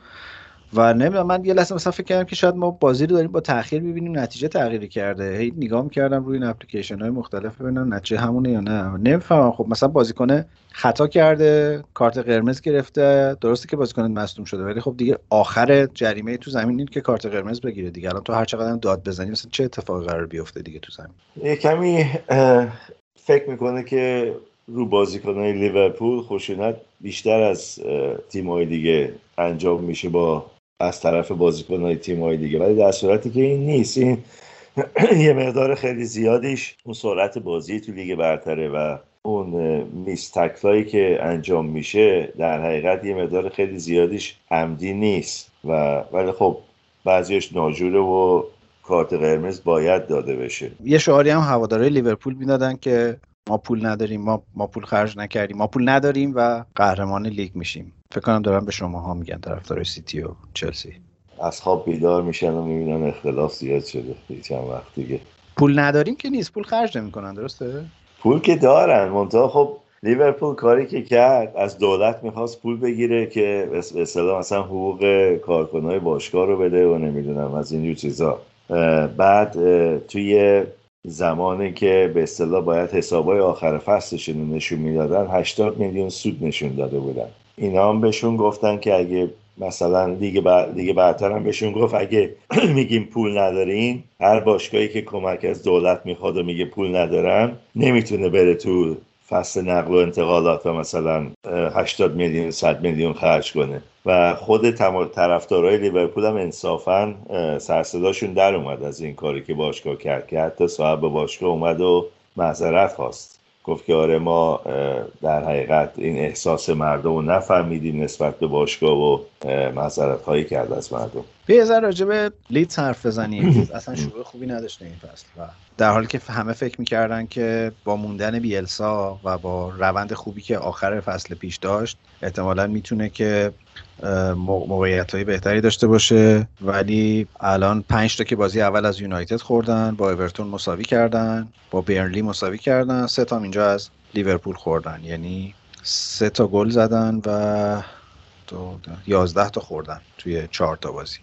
و نمی‌دونم من یه لحظه مثلا فکر کردم که شاید ما بازی رو داریم با تاخیر ببینیم نتیجه تغییری کرده. هی نگاه می‌کردم روی این اپلیکیشن های مختلف ببینم نتیجه همونه یا نه. نمی‌فهمم. خب مثلا بازیکن خطا کرده کارت قرمز گرفته. درسته که بازیکن مصدوم شده ولی خب دیگه آخر جریمه تو زمین این که کارت قرمز بگیره دیگه. الان تو هر چقدر داد بزنی مثلا چه اتفاقی قرار بیفته دیگه تو زمین؟ یه کمی فکر می‌کنه که رو بازیکنهای لیورپول خشونت بیشتر از تیم‌های دیگه انجام میشه با از طرف بازیکنهای تیم‌های دیگه. ولی در صورتی که این نیست این یه مقدار خیلی زیادیش اون سرعت بازی تو لیگ برتره و اون اه، میس تکلایی که انجام میشه در حقیقت یه مقدار خیلی زیادیش عمدی نیست. و ولی خب بعضیش ناجوره و کارت قرمز باید داده بشه. یه شعاری هم هوادارهای لیورپول می‌دادن که ما پول نداریم ما ما پول خرج نکردیم. ما پول نداریم و قهرمان لیگ میشیم. فکر کنم دارن به شما ها میگن طرفدار سیتی و چلسی. از خواب بیدار میشن و می‌بینن اختلاف زیاد شده. چند وقت دیگه پول نداریم که نیست پول خرج نمی‌کنن درسته؟ پول که دارن. منتها خب لیورپول کاری که کرد از دولت می‌خواست پول بگیره که به اصطلاح مثلا حقوق کارکنای باشگاه رو بده و نمی‌دونم از اینجور چیزا. بعد توی زمانی که به اصطلاح باید حسابای آخر فصلشون رو نشون می‌دادن 80 میلیون سود نشون داده بودن. اینا هم بهشون گفتن که اگه مثلا لیگ بر... لیگ برتر هم بهشون گفت اگه میگیم پول ندارین هر باشگاهی که کمک از دولت می‌خواد و میگه پول ندارم نمی‌تونه بره تو فصل نقل و انتقالات و مثلا 80 میلیون 100 میلیون خرج کنه. و خود طرفدارای لیورپول هم انصافا سرصداشون در اومد از این کاری که باشگاه کرد که حتی صاحب باشگاه اومد و معذرت خواست. گفت که آره ما در حقیقت این احساس مردم رو نفهمیدیم نسبت به باشگاه و معذرت هایی کرد از مردم. یه ذره راجع به لیدز حرف بزنیم. اصلا شروع خوبی نداشته این فصل و در حالی که همه فکر می‌کردن که با موندن بیلسا و با روند خوبی که آخر فصل پیش داشت احتمالا می‌تونه که موقعیت های بهتری داشته باشه. ولی الان پنج تا که بازی اول از یونایتد خوردن با اورتون مساوی کردن با برنلی مساوی کردن سه تا اینجا از لیورپول خوردن. یعنی سه تا گل زدن و یازده تا خوردن توی چهار تا بازی.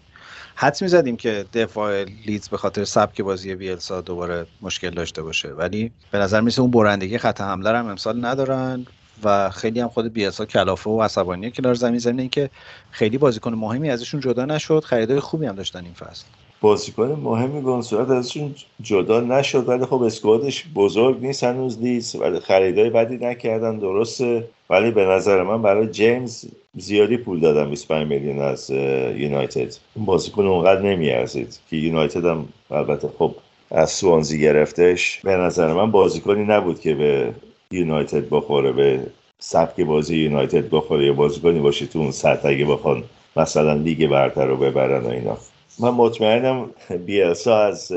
حدس می‌زدیم که دفاع لیدز به خاطر سبک بازی بیلسا دوباره مشکل داشته باشه. ولی به نظر میسه اون برندگی خط حمله هم امسال ندارن و خیلی هم خود بیلسا کلافه و عصبانیه کنار زمین زمین اینکه خیلی بازیکن مهمی ازشون جدا نشد. خریدای خوبی هم داشتن این فصل. بازیکن مهمی به صورت ازشون جدا نشد ولی خب اسکوادش بزرگ نیست هنوز نیست ولی خریدای بدی نکردن درسته. ولی به نظر من برای جیمز زیادی پول دادم 25 میلیون از یونایتد. بازیکن اونقدر نمیارزید که یونایتد هم البته خب از سوانزی گرفتش. به نظر من بازیکنی نبود که به یونایتد بخوره به سبک بازی یونایتد بخوره. یا بازیکنی باشه تو اون سطح اگه بخوان مثلا لیگ برتر رو ببرن و اینا. من مطمئنم بیلسا از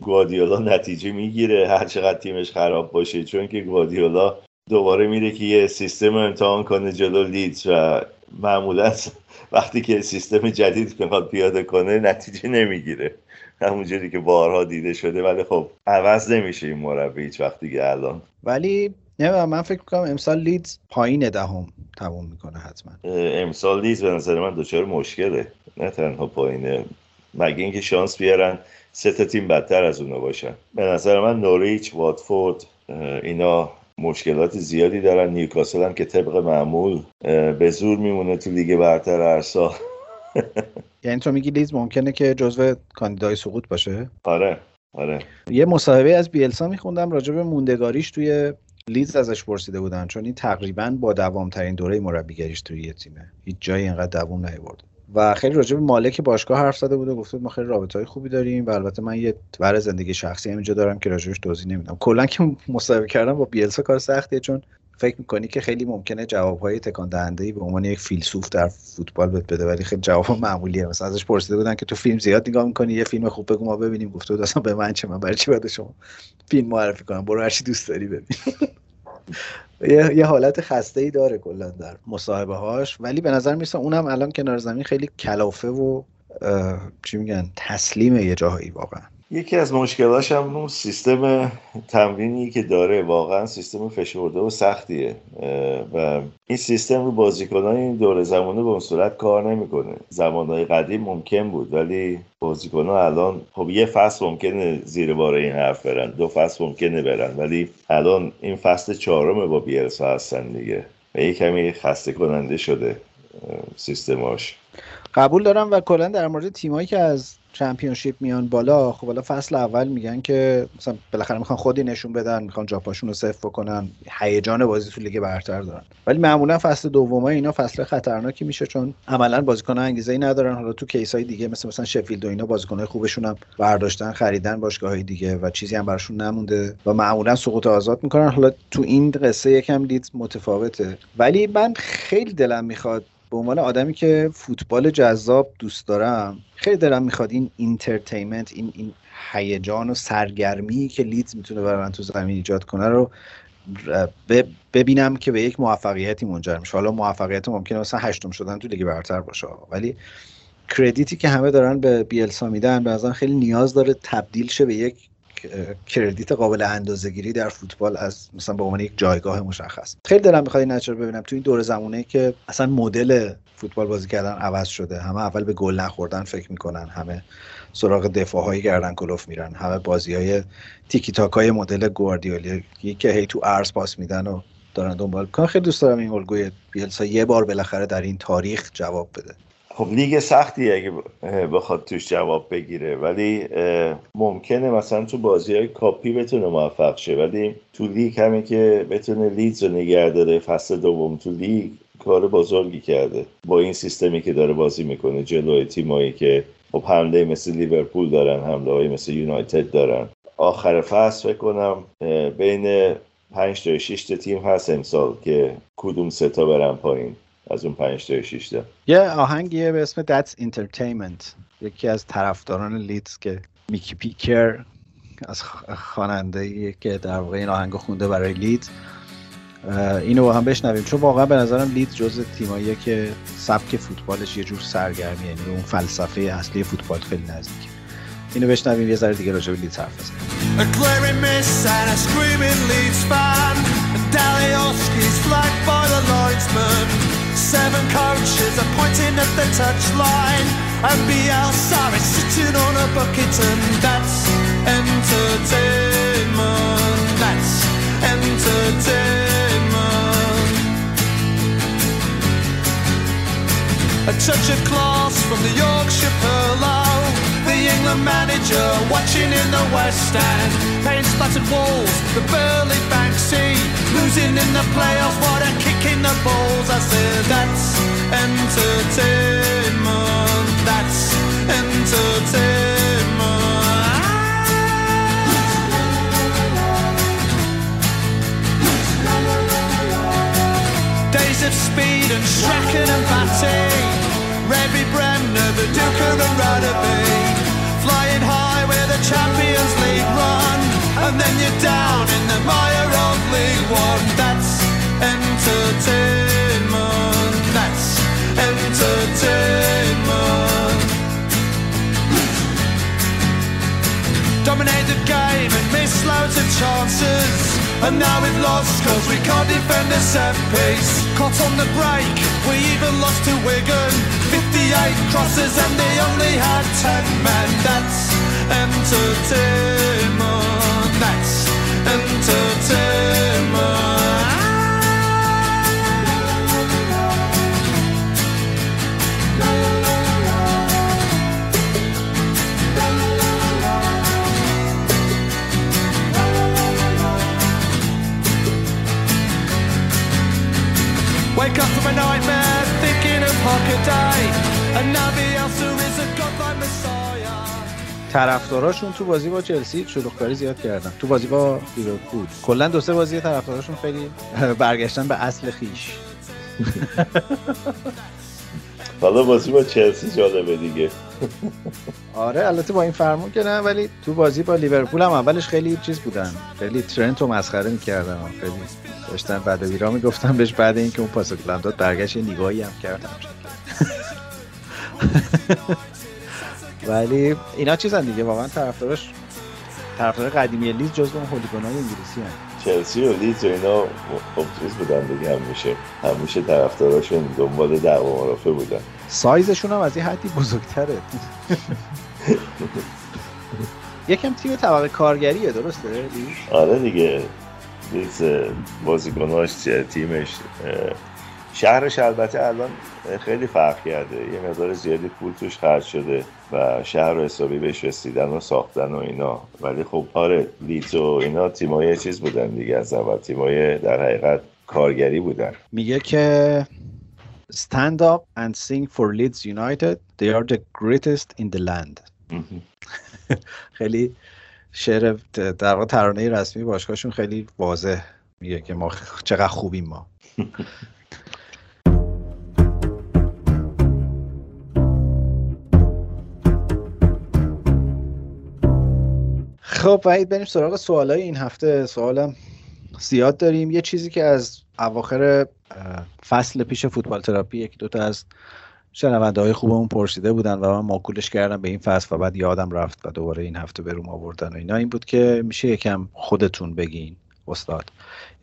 گوادیولا نتیجه می‌گیره. هر چقدر تیمش خراب باشه چون که گوادیولا دوباره میره که یه سیستم امتحان کنه جلو لیدز و معمولا وقتی که سیستم جدید بخواد پیاده کنه نتیجه نمی‌گیره. همونجوری که بارها دیده شده ولی خب عوض نمیشه این مربی هیچ وقتی که الان. ولی نه من فکر می‌کنم امسال لیدز پایین دهم تموم می‌کنه حتما. امسال لیدز به نظر من دچار مشکله. نه تنها پایینه مگه اینکه شانس بیارن سه تا تیم بدتر از اونا باشن. به نظر من نوریچ واتفورد اینا مشکلات زیادی دارن. نیوکاسل هم که طبق معمول به زور میمونه تو لیگ برتر ارسا. یعنی تو میگی لیدز ممکنه که جزو کاندیدای سقوط باشه؟ آره آره. یه مصاحبه از بیلسا میخوندم راجع به موندگاریش توی لیز ازش پرسیده بودن چون این تقریبا با دوام ترین دوره مربیگریش توی یه تیمه. هیچ جایی اینقدر دوام نیورد و خیلی راجع به مالک باشگاه حرف زده بود و گفته ما خیلی رابطه های خوبی داریم و البته من یه ور زندگی شخصی اینجا دارم که راجعش توضیح نمیدم. کلا که مصاحبه کردم با بیلسا کار سختیه چون فکر می‌کنی که خیلی ممکنه جوابهای تکان دهنده ای به عنوان یک فیلسوف در فوتبال بهت بده ولی خیلی جواب معمولیه. مثلا ازش پرسیده بودن که تو فیلم زیاد نگاه می‌کنی یه فیلم خوب بگو ما ببینیم. گفته بود اصلا به من چه من برای چی باید شما فیلم معرفی کنم؟ برو هر دوست داری ببین. یه،, یه حالت خسته ای داره کلا در مصاحبه هاش ولی به نظر می‌رسه اونم الان کنار زمین خیلی کلافه و چی میگن تسلیمه یه جاهایی واقعا. یکی از مشکلاش هم اون سیستم تمرینی که داره. واقعا سیستم فشرده و سختیه. و این سیستم رو بازیکنان این دور زمانه به اون صورت کار نمی‌کنه. زمانهای قدیم ممکن بود ولی بازیکنان الان خب یه فصل ممکنه زیر بار این حرف برن دو فصل ممکنه برن ولی الان این فصل چهارم با بیرسا هستن دیگه. و یه کمی خسته کننده شده سیستماش قبول دارم و کلا در مورد تیمایی که از چمپیونشیپ میان بالا خب حالا فصل اول میگن که مثلا بالاخره می‌خوان خودی نشون بدن می‌خوان جاپاشون رو صفر بکنن هیجان بازی تو لیگ برتر دارن. ولی معمولا فصل دوم اینا فصل خطرناکی میشه چون عملا بازیکن انگیزه ای ندارن. حالا تو کیس های دیگه مثل مثلا شفیلد و اینا بازیکن خوبشون هم برداشتن خریدن باشگاه های دیگه و چیزی هم براشون نمونده و معمولا سقوط آزاد می‌کنن. حالا تو این قصه یکم دید متفاوته. ولی من خیلی دلم می‌خواد به عنوان آدمی که فوتبال جذاب دوست دارم خیلی دلم می‌خواد این entertainment این این هیجان و سرگرمی که لیدز می‌تونه برای من تو زمین ایجاد کنه رو ببینم که به یک موفقیتی منجر میشه. حالا موفقیت ممکنه مثلا هشتم شدن تو لیگ برتر باشه ولی credit ی که همه دارن به بیلسا میدن به خیلی نیاز داره تبدیل شه به یک credit قابل اندازه گیری در فوتبال از مثلا به عنوان یک جایگاه مشخص. خیلی دلم می‌خواد این رو ببینم تو این دور زمونه که اصلا مدل فوتبال بازی کردن عوض شده. همه اول به گل نخوردن فکر می‌کنن همه سراغ دفاع هایی گردن کلفت میرن همه بازی های تیکی تاک های مدل گواردیولایی که هی تو عرض پاس میدن و دارن دنبال کن خیلی دوست دارم این الگوی بیلسا یه بار بالاخره در این تاریخ جواب بده. خب لیگ سختی اگه بخواد توش جواب بگیره. ولی ممکنه مثلا تو بازی های کاپی بتونه موفق شه. ولی تو لیگ همین که بتونه لیدز رو نگه داره فصل دوم تو لیگ کار بزرگی کرده. با این سیستمی که داره بازی می‌کنه جلوی تیمایی که خب حمله مثل لیورپول دارن حمله های مثل یونایتد دارن. آخر فصل فکر کنم بین 5 تا 6 تا تیم هست امسال که کدوم سه تا برن پایین. از اون 5 تا 6 تا. یه آهنگیه به اسم That's Entertainment. یکی از طرفداران لیدز که میکی پیکر از خواننده که در واقع این آهنگ خونده برای لیدز اینو با هم بشنویم. چون واقعا به نظرم لید جز تیماییه که سبک فوتبالش یه جور سرگرمی یعنی اون فلسفه اصلی فوتبال خیلی نزدیک اینو بشنویم یه ذره دیگه راجع به لیدز حرف Seven coaches are pointing at the touchline. And Bielsa is sitting on a bucket And that's entertainment. That's entertainment. A touch of class from the Yorkshire Purlow. The manager watching in the West End. Paint splattered walls, the Burley Banksy. Losing in the playoffs, what a kick in the balls. I said that's entertainment. That's entertainment. Days of speed and Strachan and Batty Revy Bremner, the Duke the Rudderby. Flying high with the Champions League run. And then you're down in the mire of League One. That's entertainment. That's entertainment. Dominate the game and miss loads of chances. And now we've lost cause we can't defend a set piece Caught on the break, we even lost to Wigan. 58 crosses and they only had 10 men. That's entertainment, that's entertainment Wake up from a nightmare, thinking of Hockaday. And now the answer is a godlike messiah. طرفداراشون تو بازی با چلسی شلوغکاری زیاد کردن. تو بازی با لیورپول. کلا دو سه بازی طرفداراشون خیلی برگشتن به اصل خیش. حالا بازی با چلسی جالبه دیگه. آره البته با این فرمون که نه ولی تو بازی با لیورپول هم اولش خیلی چیز بودن. خیلی ترنت رو مسخره می‌کردن. خیلی داشتن بعد ویرا می‌گفتم بهش بعد اینکه اون پاس گلم داد برگشت نگاهی هم کردم ولی اینا چیزن دیگه. واقعا طرفدارش طرفدار قدیمی لیز جزو اون هولیگانای انگلیسی هم چلسی و لیز و اینا خب چیز بودن دیگه. همیشه همیشه طرفداراشون دنبال دعوا مرافع بودن. سایزشون هم از این حدی بزرگتره. یکم تیم طبقه کارگریه درسته؟ آره دیگه. بازیکناش تیمش شهرش البته الان خیلی فرق کرده. یه مقدار زیادی پول توش خرج شده و شهر رو حسابی بهش رسیدن و ساختن و اینا. ولی خب آره لیدز و اینا تیمای چیز بودن دیگه از اول. تیمای در حقیقت کارگری بودن. میگه که stand up and sing for Leeds United. They are the greatest in the land. خیلی شعر در واقع ترانه رسمی باشگاهشون خیلی واضح میگه که ما چقدر خوبیم ما. خب وحید بریم سراغ سوالای این هفته. سوالم زیاد داریم. یه چیزی که از اواخر فصل پیش فوتبال تراپی یکی دوتا از شنونده های خوبمون پرسیده بودن و من ماکولش کردم به این فصل و بعد یادم رفت و دوباره این هفته به روم آوردن و اینا. این بود که میشه یکم خودتون بگین استاد.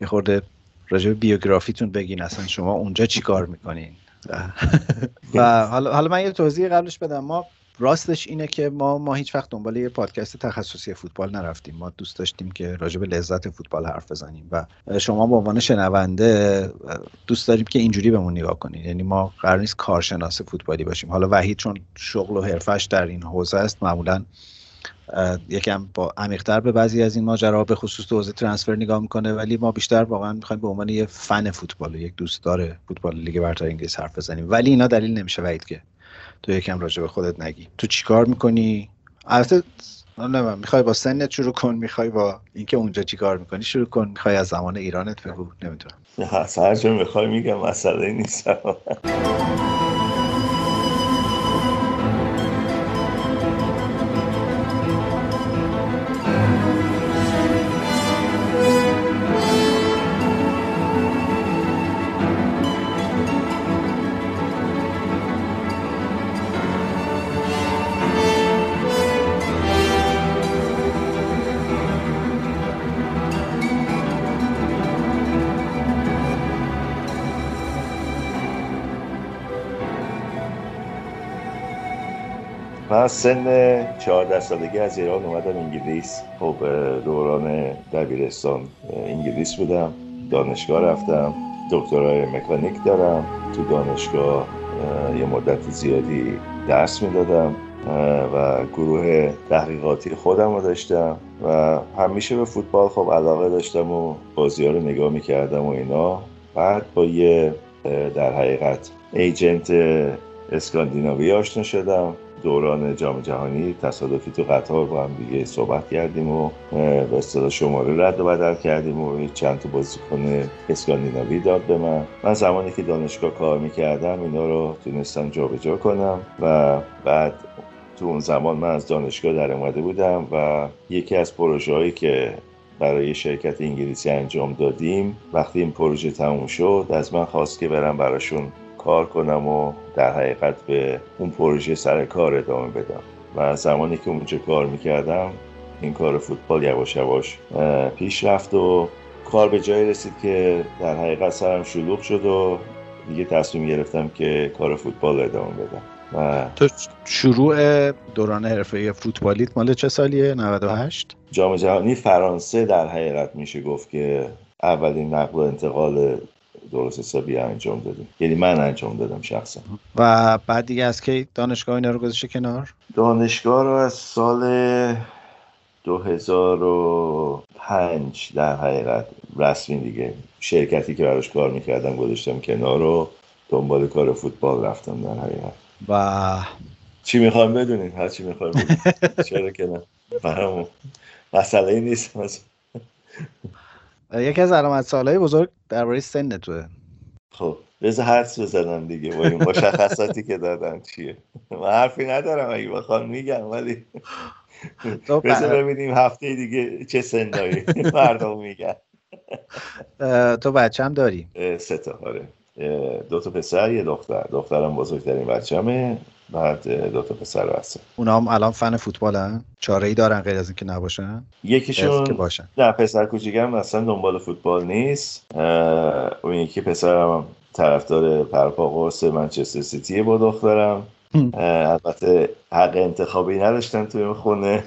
یه خورده راجع بیوگرافیتون بگین اصلا شما اونجا چی کار می‌کنین؟ و حالا حالا من یه توضیح قبلش بدم. ما راستش اینه که ما ما هیچ وقت دنبال یه پادکست تخصصی فوتبال نرفتیم. ما دوست داشتیم که راجع به لذت فوتبال حرف بزنیم و شما به عنوان شنونده دوست داریم که اینجوری بهمون نگاه کنید یعنی ما قرار نیست کارشناس فوتبالی باشیم. حالا وحید چون شغل و حرفش در این حوزه است معمولا یکم با عمیقتر به بعضی از این ماجرا به خصوص تو حوزه ترانسفر نگاه می‌کنه. ولی ما بیشتر واقعا می‌خوایم به عنوان یه فن فوتبال یک دوستدار فوتبال لیگ برتر انگلیس حرف بزنیم. ولی اینا دلیل نمیشه وعید که. تو یکم راجع به خودت نگی. تو چیکار می‌کنی؟ البته نمی‌دونم می‌خوای با سنت شروع کن می‌خوای با اینکه اونجا چیکار می‌کنی شروع کن. می‌خوای از زمان ایرانت بگو نمی‌دونم. هر جا می‌خوای میگم مسئله نیست. من سن 14 سالگی از ایران اومدم انگلیس. خب دوران دبیرستان انگلیس بودم دانشگاه رفتم دکترای مکانیک دارم. تو دانشگاه یه مدت زیادی درس می‌دادم و گروه تحقیقاتی خودم رو داشتم و همیشه به فوتبال خب علاقه داشتم و بازی رو نگاه می‌کردم و اینا. بعد با یه در حقیقت ایجنت اسکاندیناوی آشنا شدم. دوران جام جهانی تصادفی تو قطار با هم دیگه صحبت کردیم و به اصطلاح شماره رد و بدل کردیم و چند تا بازیکن اسکاندیناوی داد به من. من زمانی که دانشگاه کار می‌کردم اینا رو تونستم جابجا کنم و بعد تو اون زمان من از دانشگاه در اومده بودم و یکی از پروژه که برای شرکت انگلیسی انجام دادیم وقتی این پروژه تموم شد از من خواست که برم براشون کار کنم و در حقیقت به اون پروژه سر کار ادامه بدم. و زمانی که اونجا کار می‌کردم این کار فوتبال یواش یواش پیش رفت و کار به جایی رسید که در حقیقت سرم شلوغ شد و دیگه تصمیم گرفتم که کار فوتبال ادامه بدم. و تو شروع دوران حرفه فوتبالیت مال چه سالیه؟ 98 جام جهانی فرانسه در حقیقت میشه گفت که اولین نقل و انتقال درست حسابی انجام دادیم. یعنی من انجام دادم شخصا. و بعد دیگه از کی دانشگاه اینا رو گذاشته کنار؟ دانشگاه رو از سال 2005 در حقیقت رسمی دیگه. شرکتی که براش کار می‌کردم گذاشتم کنار رو دنبال کار فوتبال رفتم در حقیقت. و چی می‌خوام بدونین؟ هر چی می‌خوام چرا که نه؟ برامون مسئله نیست. یکی از علامت سالهای بزرگ درباره سن توه. خب بذار حدس بزنم دیگه با این مشخصاتی که دادن چیه. من حرفی ندارم اگه بخوام میگم ولی بذار ببینیم هفته دیگه چه سندایی مردم میگن. تو بچه هم داری؟ سه تا آره. دو تا پسر یه دختر. دخترم بزرگترین بچه‌مه. بعد دو تا پسر هستن اونا هم الان فن فوتبالن؟ چاره ای دارن غیر از اینکه نباشن؟ یکیشون که باشن. نه پسر کوچیکم اصلا دنبال فوتبال نیست. اون یکی پسرم طرفدار پرپا قرص منچستر سیتی با دخترم. البته حق انتخابی نداشتن توی این خونه.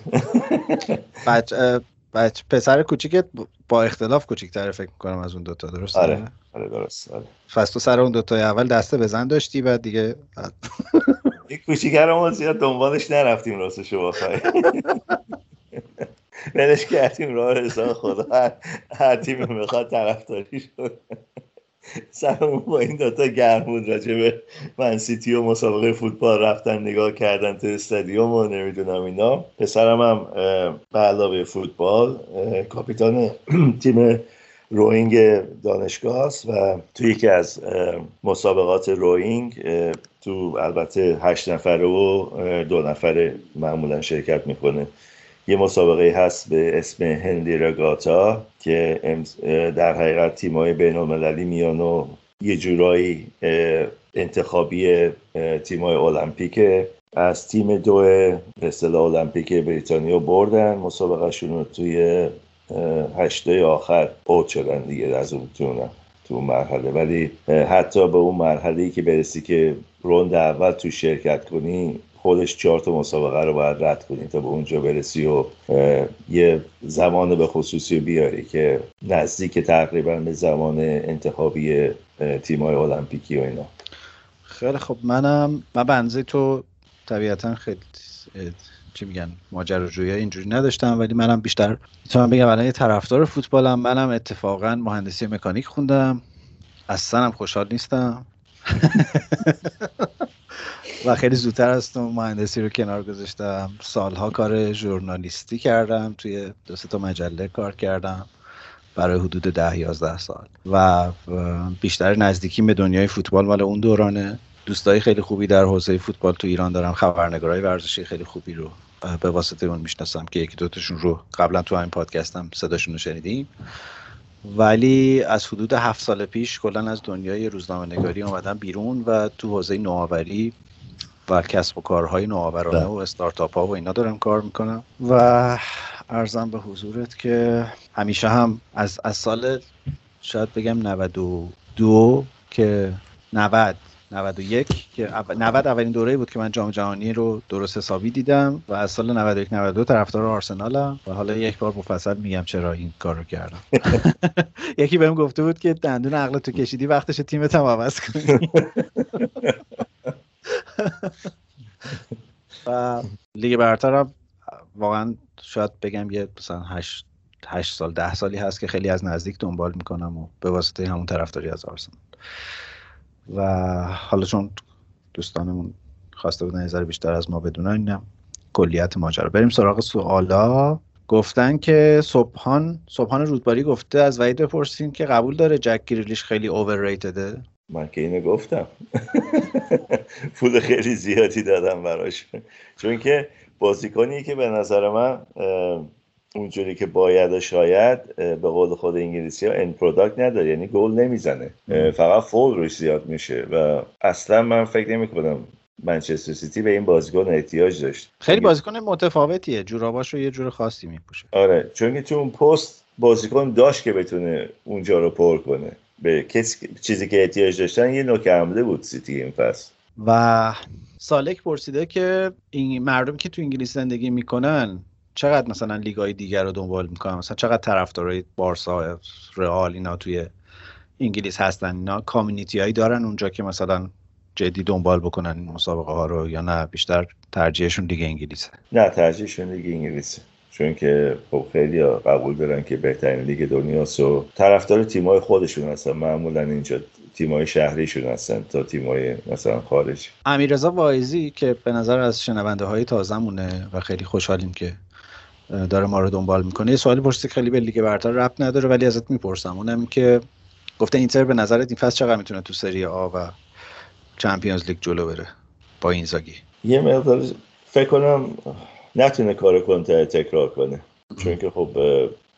بچه بچه پسر کوچیکت با اختلاف کوچیک‌تر فکر می‌کنم از اون دوتا درست آره آره درست آره. پس تو سر اون دوتا اول دسته بزن داشتی بعد دیگه این کوچیکر ما زیاد دنبالش نرفتیم راستشو بخوای بلش کردیم راه رضا خدا. هر تیمی می‌خواد طرفداری شد. سرمون با این دوتا گرم بود راجع به من سیتی و مسابقه فوتبال رفتن نگاه کردن تو استادیوم و نمی‌دونم اینا. پسرم هم به علاوه فوتبال کاپیتان تیم روینگ دانشگاه است و تو یکی از مسابقات روینگ تو البته هشت نفره و دو نفره معمولا شرکت می‌کنه. یه مسابقه هست به اسم هندی رگاتا که در حقیقت تیمای بین المللی میان و یه جورایی انتخابی تیمای المپیک از تیم دو اصطلاح المپیک بریتانیا بردن. مسابقهشون رو توی هشته آخر اوت شدن دیگه از اون تو اون مرحله. ولی حتی به اون مرحله که برسی که روند اول تو شرکت کنی خودش چهار تا مسابقه رو باید رد کنی تا به اونجا برسی و یه زمان به خصوصی بیاری که نزدیک تقریبا به زمان انتخابی تیمای المپیکی و اینا. خیلی خب منم من بنزه تو طبیعتا خیلی چی میگن ماجراجویی اینجوری نداشتم ولی منم بیشتر می‌تونم بگم الان یه طرفدار فوتبالم منم اتفاقا مهندسی مکانیک خوندم. اصلا هم خوشحال نیستم. و خیلی زودتر از تو مهندسی رو کنار گذاشتم. سالها کار ژورنالیستی کردم توی دو تا مجله کار کردم برای حدود ده یازده سال. و بیشتر نزدیکی به دنیای فوتبال مال اون دورانه. دوستای خیلی خوبی در حوزه فوتبال تو ایران دارم. خبرنگارای ورزشی خیلی خوبی رو به واسطه اون می‌شناسم که یکی دوتاشون رو قبلا تو همین پادکستم صداشون رو شنیدیم ولی از حدود هفت سال پیش کلا از دنیای روزنامه نگاری آمدم بیرون و تو حوزه نوآوری و کسب و کارهای نوآورانه بله. و استارتاپ ها و اینا دارم کار می‌کنم. و ارزم به حضورت که همیشه هم از, از سال شاید بگم 92 که 90 91 که 90 اولین دوره بود که من جام جهانی رو درست حسابی دیدم و از سال 91 92 طرفدار آرسنالم و حالا یک بار مفصل میگم چرا این کار رو کردم. یکی بهم گفته بود که دندون عقل تو کشیدی وقتش تیمت هم عوض کنی. و لیگ برترم واقعا شاید بگم یه مثلا 8 8 سال 10 سالی هست که خیلی از نزدیک دنبال می‌کنم و به واسطه همون طرفداری از آرسنال. و حالا چون دوستانمون خواسته بودن نظر بیشتر از ما بدونن اینم کلیت ماجرا بریم سراغ سوالا. گفتن که صبحان صبحان رودباری گفته از وحید بپرسین که قبول داره جک گریلیش خیلی اوورریتده من که اینو گفتم. پول خیلی زیادی دادم براش. چون که بازیکنی که به نظر من اونجوری که باید و شاید به قول خود انگلیسی ها end product نداره یعنی گل نمی‌زنه. فقط فول روش زیاد میشه. و اصلا من فکر نمی کنم منچستر سیتی به این بازیکن احتیاج داشت. خیلی بازیکن متفاوتیه. جوراباشو یه جور خاصی میپوشه. آره چون که تو اون پست بازیکن داشت که بتونه اونجا رو پر کنه. به کسی چیزی که احتیاج داشتن یه نوک حمله بود سیتی این فصل. و سالک پرسیده که این مردم که تو انگلیس زندگی می‌کنن چقدر مثلا لیگای دیگر رو دنبال می‌کنن؟ مثلا چقدر طرفدارای بارسا رئال اینا توی انگلیس هستن؟ اینا community هایی دارن اونجا که مثلا جدی دنبال بکنن این مسابقه ها رو یا نه؟ بیشتر ترجیحشون لیگ انگلیسه. نه ترجیحشون لیگ انگلیسه. چون که خب خیلی قبول دارن که بهترین لیگ دنیاست و طرفدار تیمای خودشون هستن. معمولا اینجا تیمای شهریشون هستن تا تیمای مثلا خارج امیررضا واعظی که به نظر از شنونده های تازمونه و خیلی خوشحالیم که داره ما رو دنبال می‌کنه. یه سوالی پرسید خیلی به لیگ برتر رب نداره ولی ازت می‌پرسم. اونم که گفته اینتر به نظرت این فصل چقدر می‌تونه تو سری آ و چمپیونز لیگ جلو بره با این زاگی یه مقدار فکر کنم نتونه کار کنتر تکرار کنه. چون که خب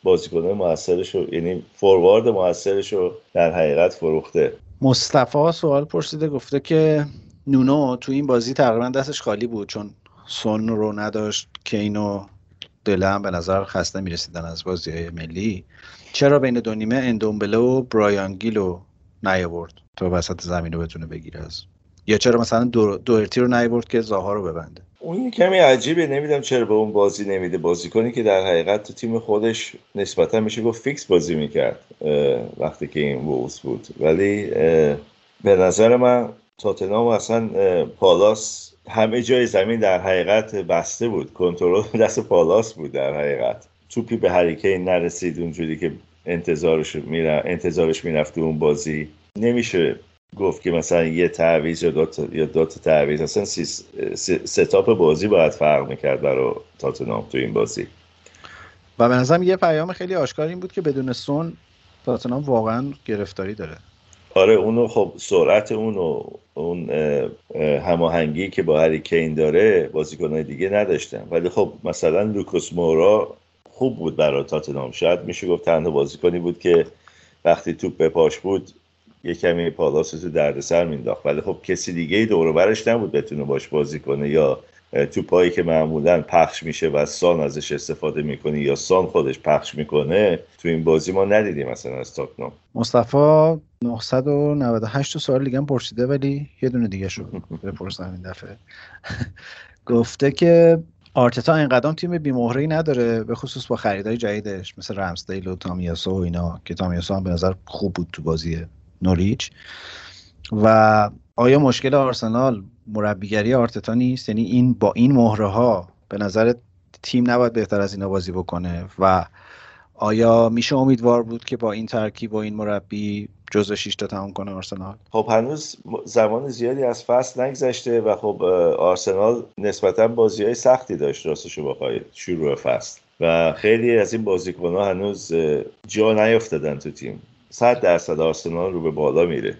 بازیکن موثرش یعنی فوروارد موثرش رو در حقیقت فروخته. مصطفی سوال پرسیده گفته که نونو تو این بازی تقریبا دستش خالی بود چون سون رو نداشت کینو دله هم به نظر خسته می‌رسیدن از بازی های ملی. چرا بین دو نیمه اندومبله و برایان گیلو نیاورد تا وسط زمین رو بتونه بگیره از؟ یا چرا مثلا دو دوئرتی رو نیاورد که زاها رو ببنده؟ اون کمی عجیبه نمی‌دونم چرا به اون بازی نمیده. بازیکنی که در حقیقت تو تیم خودش نسبتا میشه گفت فیکس بازی می‌کرد وقتی که این وولز بود. ولی به نظر من تاتنام اصلا پالاس همه جای زمین در حقیقت بسته بود. کنترل دست پالاس بود در حقیقت. توپی به هریکین نرسید اونجوری که انتظارش میره انتظارش می‌رفت اون بازی. نمیشه گفت که مثلا یه تعویض یا دو یا دو تا تعویض. اصلا ستاپ بازی باید فرق می‌کرد برای تاتنام تو این بازی. و به نظرم یه پیام خیلی آشکار این بود که بدون سون تاتنام واقعا گرفتاری داره. آره اونو خب سرعت اونو اون هماهنگی که با هری کین داره بازیکنهای دیگه نداشتن. ولی خب مثلا لوکوس مورا خوب بود برای تاتنام شاید میشه گفت تنها بازیکنی بود که وقتی توپ به پاش بود یه کمی پالاس تو دردسر مینداخت ولی خب کسی دیگه ای دور برش نبود بتونه باش بازی کنه یا توپایی که معمولا پخش میشه و سان ازش استفاده می‌کنه یا سان خودش پخش می‌کنه تو این بازی ما ندیدیم مثلا از تاتنام مصطفی 998 سوال دیگه هم پرسیده ولی یه دونه دیگه شو بپرسم این دفعه. گفته که آرتتا اینقدر تیم بیمهره نداره به خصوص با خریدای جدیدش مثل رمزدیل و تامیاسو و اینا که تامیاسو هم به نظر خوب بود تو بازی نوریچ. و آیا مشکل آرسنال مربیگری آرتتا نیست؟ یعنی این با این مهره ها به نظر تیم نباید بهتر از اینا بازی بکنه و آیا میشه امیدوار بود که با این ترکیب و این مربی جزء 6 تا تموم کنه آرسنال؟ خب هنوز زمان زیادی از فصل نگذشته و خب آرسنال نسبتا بازی های سختی داشت راستشو بخوای شروع فصل. و خیلی از این بازیکن‌ها هنوز جا نیافتادن تو تیم. صد درصد آرسنال رو به بالا میره.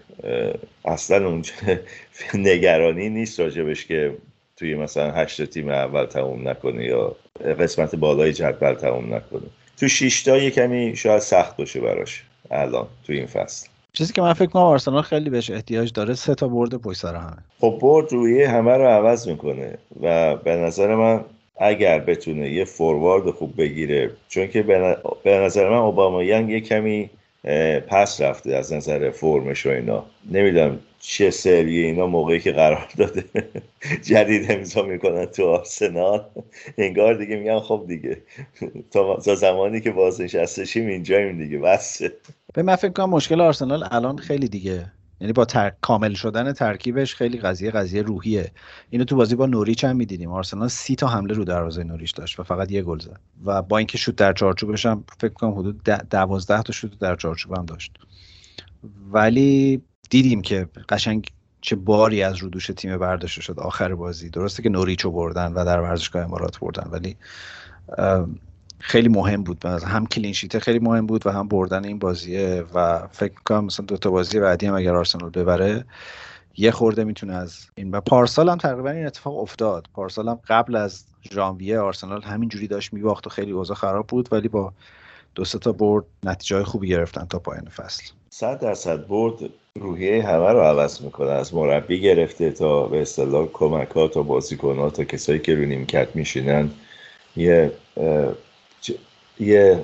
اصلا اونجا نگرانی نیست راجبش که توی مثلا هشت تیم اول تموم نکنه یا قسمت بالای جدول تموم نکنه. تو شیشتا یه کمی شاید سخت باشه براش الان تو این فصل. چیزی که من فکر کنم آرسنال خیلی بهش احتیاج داره سه تا برد پشت سر همه. خب برد روی همه رو عوض می‌کنه و به نظر من اگر بتونه یه فوروارد خوب بگیره چون که به نظر من اوباما ینگ یه کمی پس رفته از نظر فرمش و اینا. نمی‌دونم چه سری اینا موقعی که قرار داده. جدید امضا می‌کنن تو آرسنال. انگار دیگه میگن خب دیگه. تا زمانی که بازنشسته اینجاییم دیگه. بس. به من فکر کنم مشکل آرسنال الان خیلی دیگه. یعنی با تر... کامل شدن ترکیبش خیلی قضیه قضیه روحیه. اینو تو بازی با نوریچ هم می‌دیدیم. آرسنال سی تا حمله رو دروازه نوریچ داشت و فقط یه گل زد. و با اینکه شوت در چارچوبش هم فکر کنم حدود دوازده تا شوت در چارچوب هم داشت. ولی دیدیم که قشنگ چه باری از رو دوش تیم برداشته شد آخر بازی. درسته که نوریچو بردن و در ورزشگاه امارات بردن ولی خیلی مهم بود. هم کلینشیت خیلی مهم بود و هم بردن این بازیه و فکر کنم مثلا دو تا بازی بعدی هم اگر آرسنال ببره یه خورده می‌تونه از این. و پارسال هم تقریبا این اتفاق افتاد. پارسال هم قبل از ژانویه آرسنال همینجوری داشت میباخت و خیلی اوضاع خراب بود ولی با دو تا برد نتیجه خوبی گرفتن تا پایان فصل. صد درصد برد روحیه همه رو عوض می‌کنه. از مربی گرفته تا به اصطلاح کمک ها تا بازیکن ها تا کسایی که رو نیمکت میشینن یه یه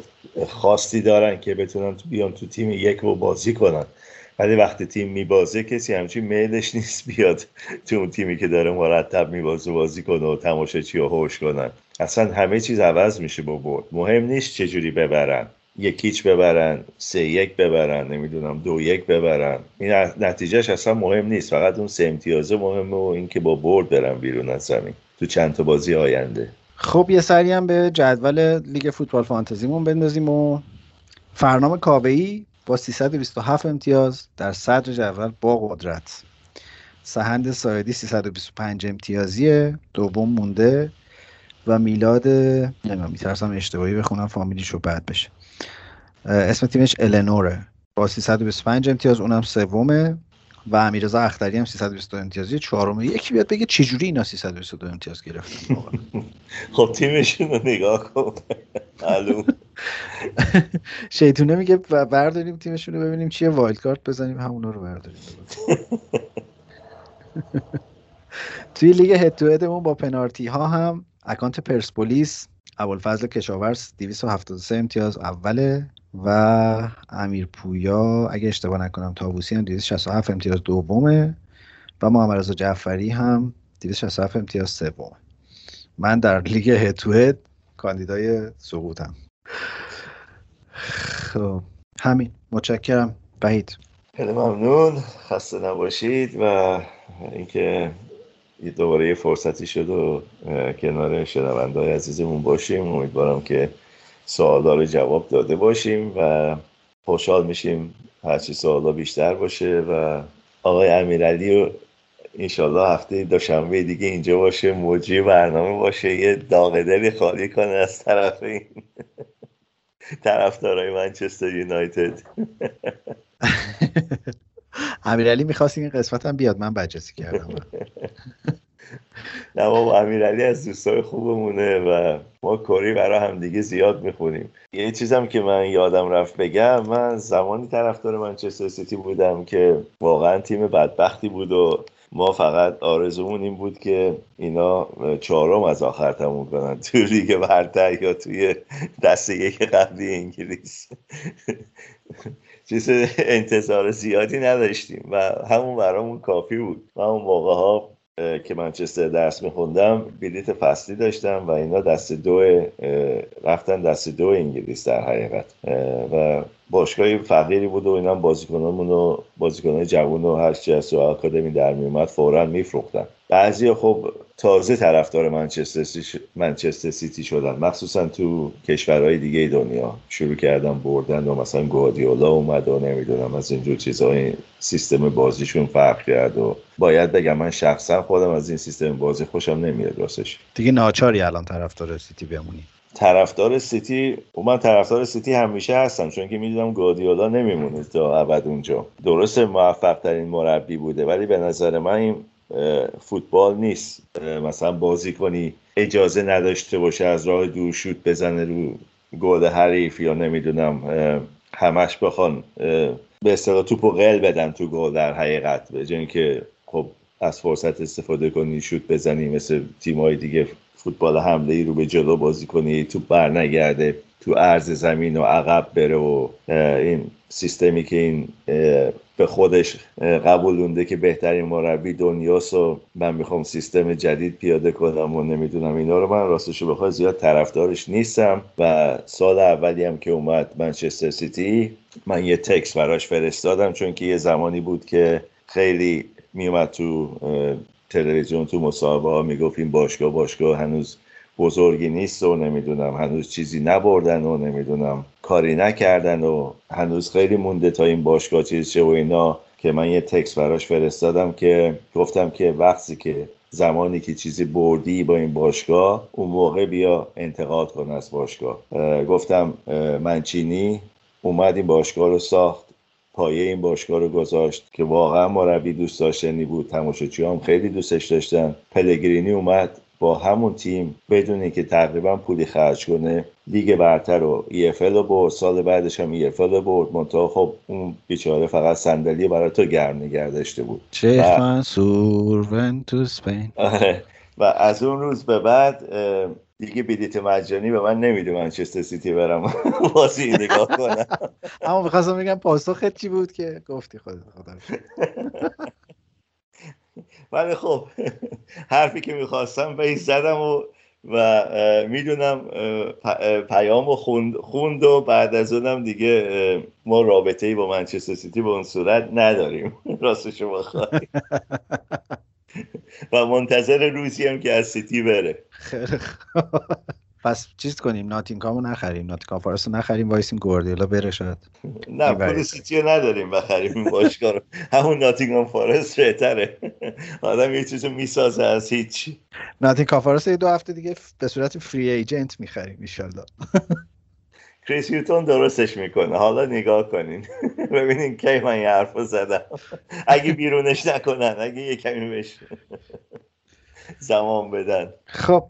خواستی دارن که بتونن بیان تو تیم یک رو بازی کنن. ولی وقتی تیم میبازه کسی همچین میلش نیست بیاد تو اون تیمی که داره مرتب میبازه بازی کنه و تماشاچی رو هوش کنن. اصلا همه چیز عوض میشه با برد. مهم نیست چجوری ببرن. یکیچ ببرن سه یک ببرن نمی‌دونم دو یک ببرن. این نتیجهش اصلا مهم نیست. فقط اون سه امتیازه مهمه و اینکه با برد برن بیرون از زمین. تو چند تا بازی آینده. خب یه سری هم به جدول لیگ فوتبال فانتزیمون بندازیم و فرنام کاوهی با 327 امتیاز در صدر جدول با قدرت. سهند سایدی 325 امتیازیه دوم مونده و میلاد نمی‌دونم میترسم اشتباهی بخونم فامیلیشو بعد بشه. اسم تیمش النوره. با 325 امتیاز اونم سومه. و امیرزا اختری هم 322 امتیازی. چهارم یکی بیاد بگه چجوری اینا 322 امتیاز گرفتن خب تیمشون رو نگاه کن. معلوم. شیطونه میگه برداریم تیمشون رو ببینیم چیه. wild card بزنیم همونا رو برداریم. توی لیگ head to head مون با پنارتی ها هم اکانت پرسپولیس ابوالفضل کشاورز 273 امتیاز اوله و امیر پویا اگه اشتباه نکنم تابوسی هم 267 امتیاز دومه و محمد رضا جعفری هم 267 امتیاز سومه. من در لیگ هد کاندیدای سقوطم. خب همین. متشکرم. وحید. خیلی ممنون. خسته نباشید و اینکه دوباره یه فرصتی شد و کنار شنونده عزیزمون باشیم. امیدوارم که سوالا رو جواب داده باشیم و خوشحال میشیم هرچی سوالا بیشتر باشه و آقای امیرعلی و انشالله هفته دوشنبه دیگه اینجا باشه مجری برنامه باشه یه داغدلی خالی کنه از طرف این طرفدارای منچستر یونایتد. امیرعلی می‌خواست این قسمت هم بیاد من بجاسی کردم. نه بابا امیرعلی از دوستای خوبمونه و ما کری برای هم دیگه زیاد می‌خونیم. یه چیزم که من یادم رفت بگم من زمانی طرفدار منچستر سیتی بودم که واقعا تیم بدبختی بود و ما فقط آرزومون این بود که اینا چهارم از آخر تموم کنن. توی لیگ برتر یا توی دسته یک قبلی انگلیس. چیز انتظار زیادی نداشتیم و همون برامون کافی بود. و اون موقع ها که منچستر درس میخوندم بلیت فصلی داشتم و اینا دسته دو رفتن دسته دو انگلیس در حقیقت. و باشگاه فقیری بود و اینا بازیکنامون و بازیکنان جوون و هر چی از آکادمی در میومد فورا میفروختن. بعضی خب تازه طرفدار منچستر منچستر سیتی شدن. مخصوصا تو کشورهای دیگه دنیا. شروع کردن بردن و مثلا گواردیولا اومد و نمی‌دونم از اینجور چیزهای سیستم بازیشون فرق کرد و باید بگم من شخصا خودم از این سیستم بازی خوشم نمیاد راستش. دیگه ناچاری الان طرفدار سیتی بمونی. طرفدار سیتی و من طرفدار سیتی همیشه هستم چون که می‌دونم گادیولا نمیمونه تا ابد اونجا. درست موفق ترین مربی بوده ولی به نظر من این فوتبال نیست. مثلا بازی کنی اجازه نداشته باشه از راه دور شوت بزنه رو گل حریف یا نمی‌دونم همش بخوان به اصطلاح توپو قل بدن تو گل در حقیقت. به که خب از فرصت استفاده کنی شوت بزنی مثل تیمای دیگه فوتبال حمله ای رو به جلو بازی کنی تو بر نگرده تو عرض زمین و عقب بره و این سیستمی که این به خودش قبولونده که بهترین مربی دنیاست و من می‌خوام سیستم جدید پیاده کنم و نمی‌دونم اینا رو. من راستشو بخواه زیاد طرفدارش نیستم و سال اولی هم که اومد منچستر سیتی من یه تکس براش فرستادم چون که یه زمانی بود که خیلی میومد تو تلویزیون تو مصاحبه ها می‌گفت این باشگاه باشگاه هنوز بزرگی نیست و نمی‌دونم هنوز چیزی نبردن و نمی‌دونم کاری نکردن و هنوز خیلی مونده تا این باشگاه چیز شه و اینا که من یه تکس براش فرستادم که گفتم که وقتی که زمانی که چیزی بردی با این باشگاه اون موقع بیا انتقاد کن از باشگاه. گفتم منچینی اومد این باشگاه رو ساخت پایه این باشگاه رو گذاشت که واقعا مربی دوست داشتنی بود تماشاچی هم خیلی دوستش داشتن. پلگرینی اومد با همون تیم بدون اینکه تقریبا پولی خرج کنه لیگ برتر رو EFL رو برد سال بعدش هم EFL رو برد. منتها خب اون بیچاره فقط صندلی برای تو گرم نگه داشته بود. چه منصور تو اسپین و از اون روز به بعد دیگه بلیت مجانی به من نمیده منچستر سیتی برم بازی نگاه کنم. اما می‌خواستم بگم پاسخت چی بود که؟ گفتی خودت خدا ولی خب حرفی که می‌خواستم به زدم و و می‌دونم پیام و خوند, خوند و بعد از اونم دیگه ما رابطه ای با منچستر سیتی به اون صورت نداریم. راستشو بخوای و منتظر روزی هم که از سیتی بره. خیلی پس چیز کنیم ناتینگامو نخریم ناتینگام فارست رو نخریم وایسیم گواردیولا بره شاید. نه پول سیتی رو نداریم بخریم باشگاه رو. همون ناتینگام فارست بهتره. آدم یه چیزو می‌سازه از هیچ. ناتینگام فارست یه دو هفته دیگه به صورت free agent می‌خریم ایشالله. کریس هیوتون درستش می‌کنه. حالا نگاه کنین. ببینین کی من یه حرف زدم. اگه بیرونش نکنن اگه یه کمی بهش زمان بدن. خب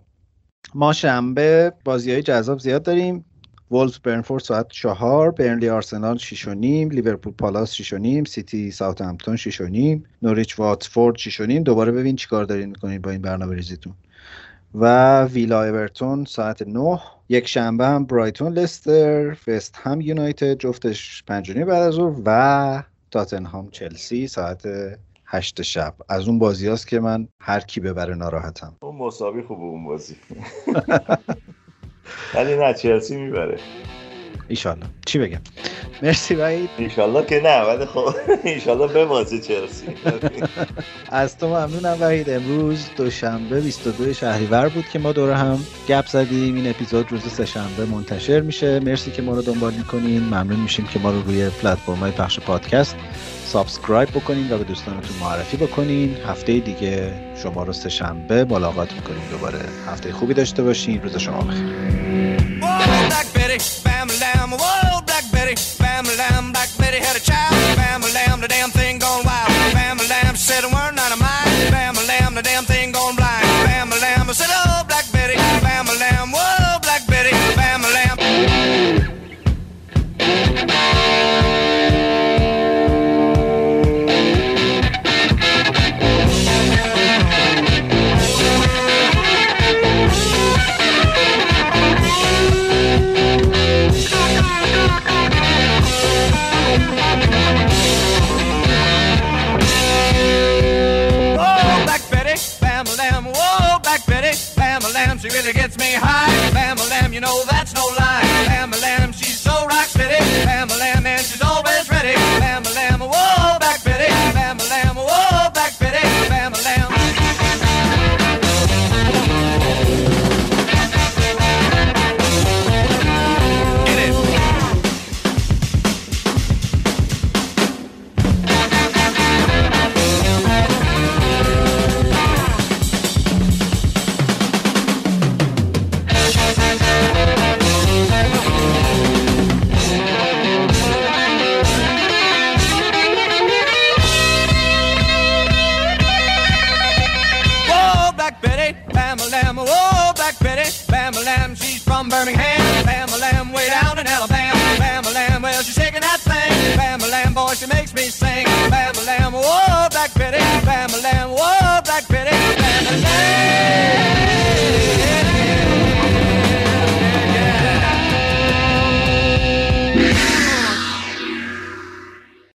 ما شنبه بازی های جذاب زیاد داریم. وولز برنفورد ساعت چهار برنلی آرسنال شیش و نیم لیورپول پالاس شیش و نیم سیتی ساوت همپتون شیش و نیم نوریچ واتفورد شیش و نیم. دوباره ببین چیکار دارین می‌کنین با این برنامه ریزیتون. و ویلا اورتون ساعت نه. یک شنبه هم برایتون لستر فست هم یونایتد جفتش پنجونی بعد از و تاتنهام چلسی ساعت هشت شب. از اون بازی هاست که من هر کی ببره ناراحتم. اون مساوی خوبه اون بازی. ولی نه چلسی می‌بره. ایشالله. چی بگم؟ مرسی وحید. ایشالله که نه ولی خب ایشالله به بازی چلسی. از تو ممنونم وحید. امروز دوشنبه 22 شهریور بود که ما دوره هم گپ زدیم. این اپیزود روز سهشنبه منتشر میشه. مرسی که ما رو دنبال می‌کنین. ممنون میشیم که ما رو روی پلتفرم های پخش پادکست سابسکرایب بکنین و به دوستانتون معرفی بکنین. هفته دیگه شما رو سهشنبه ملاقات می‌کنیم. دوباره هفته خوبی داشته باشین. روز شما بخیر.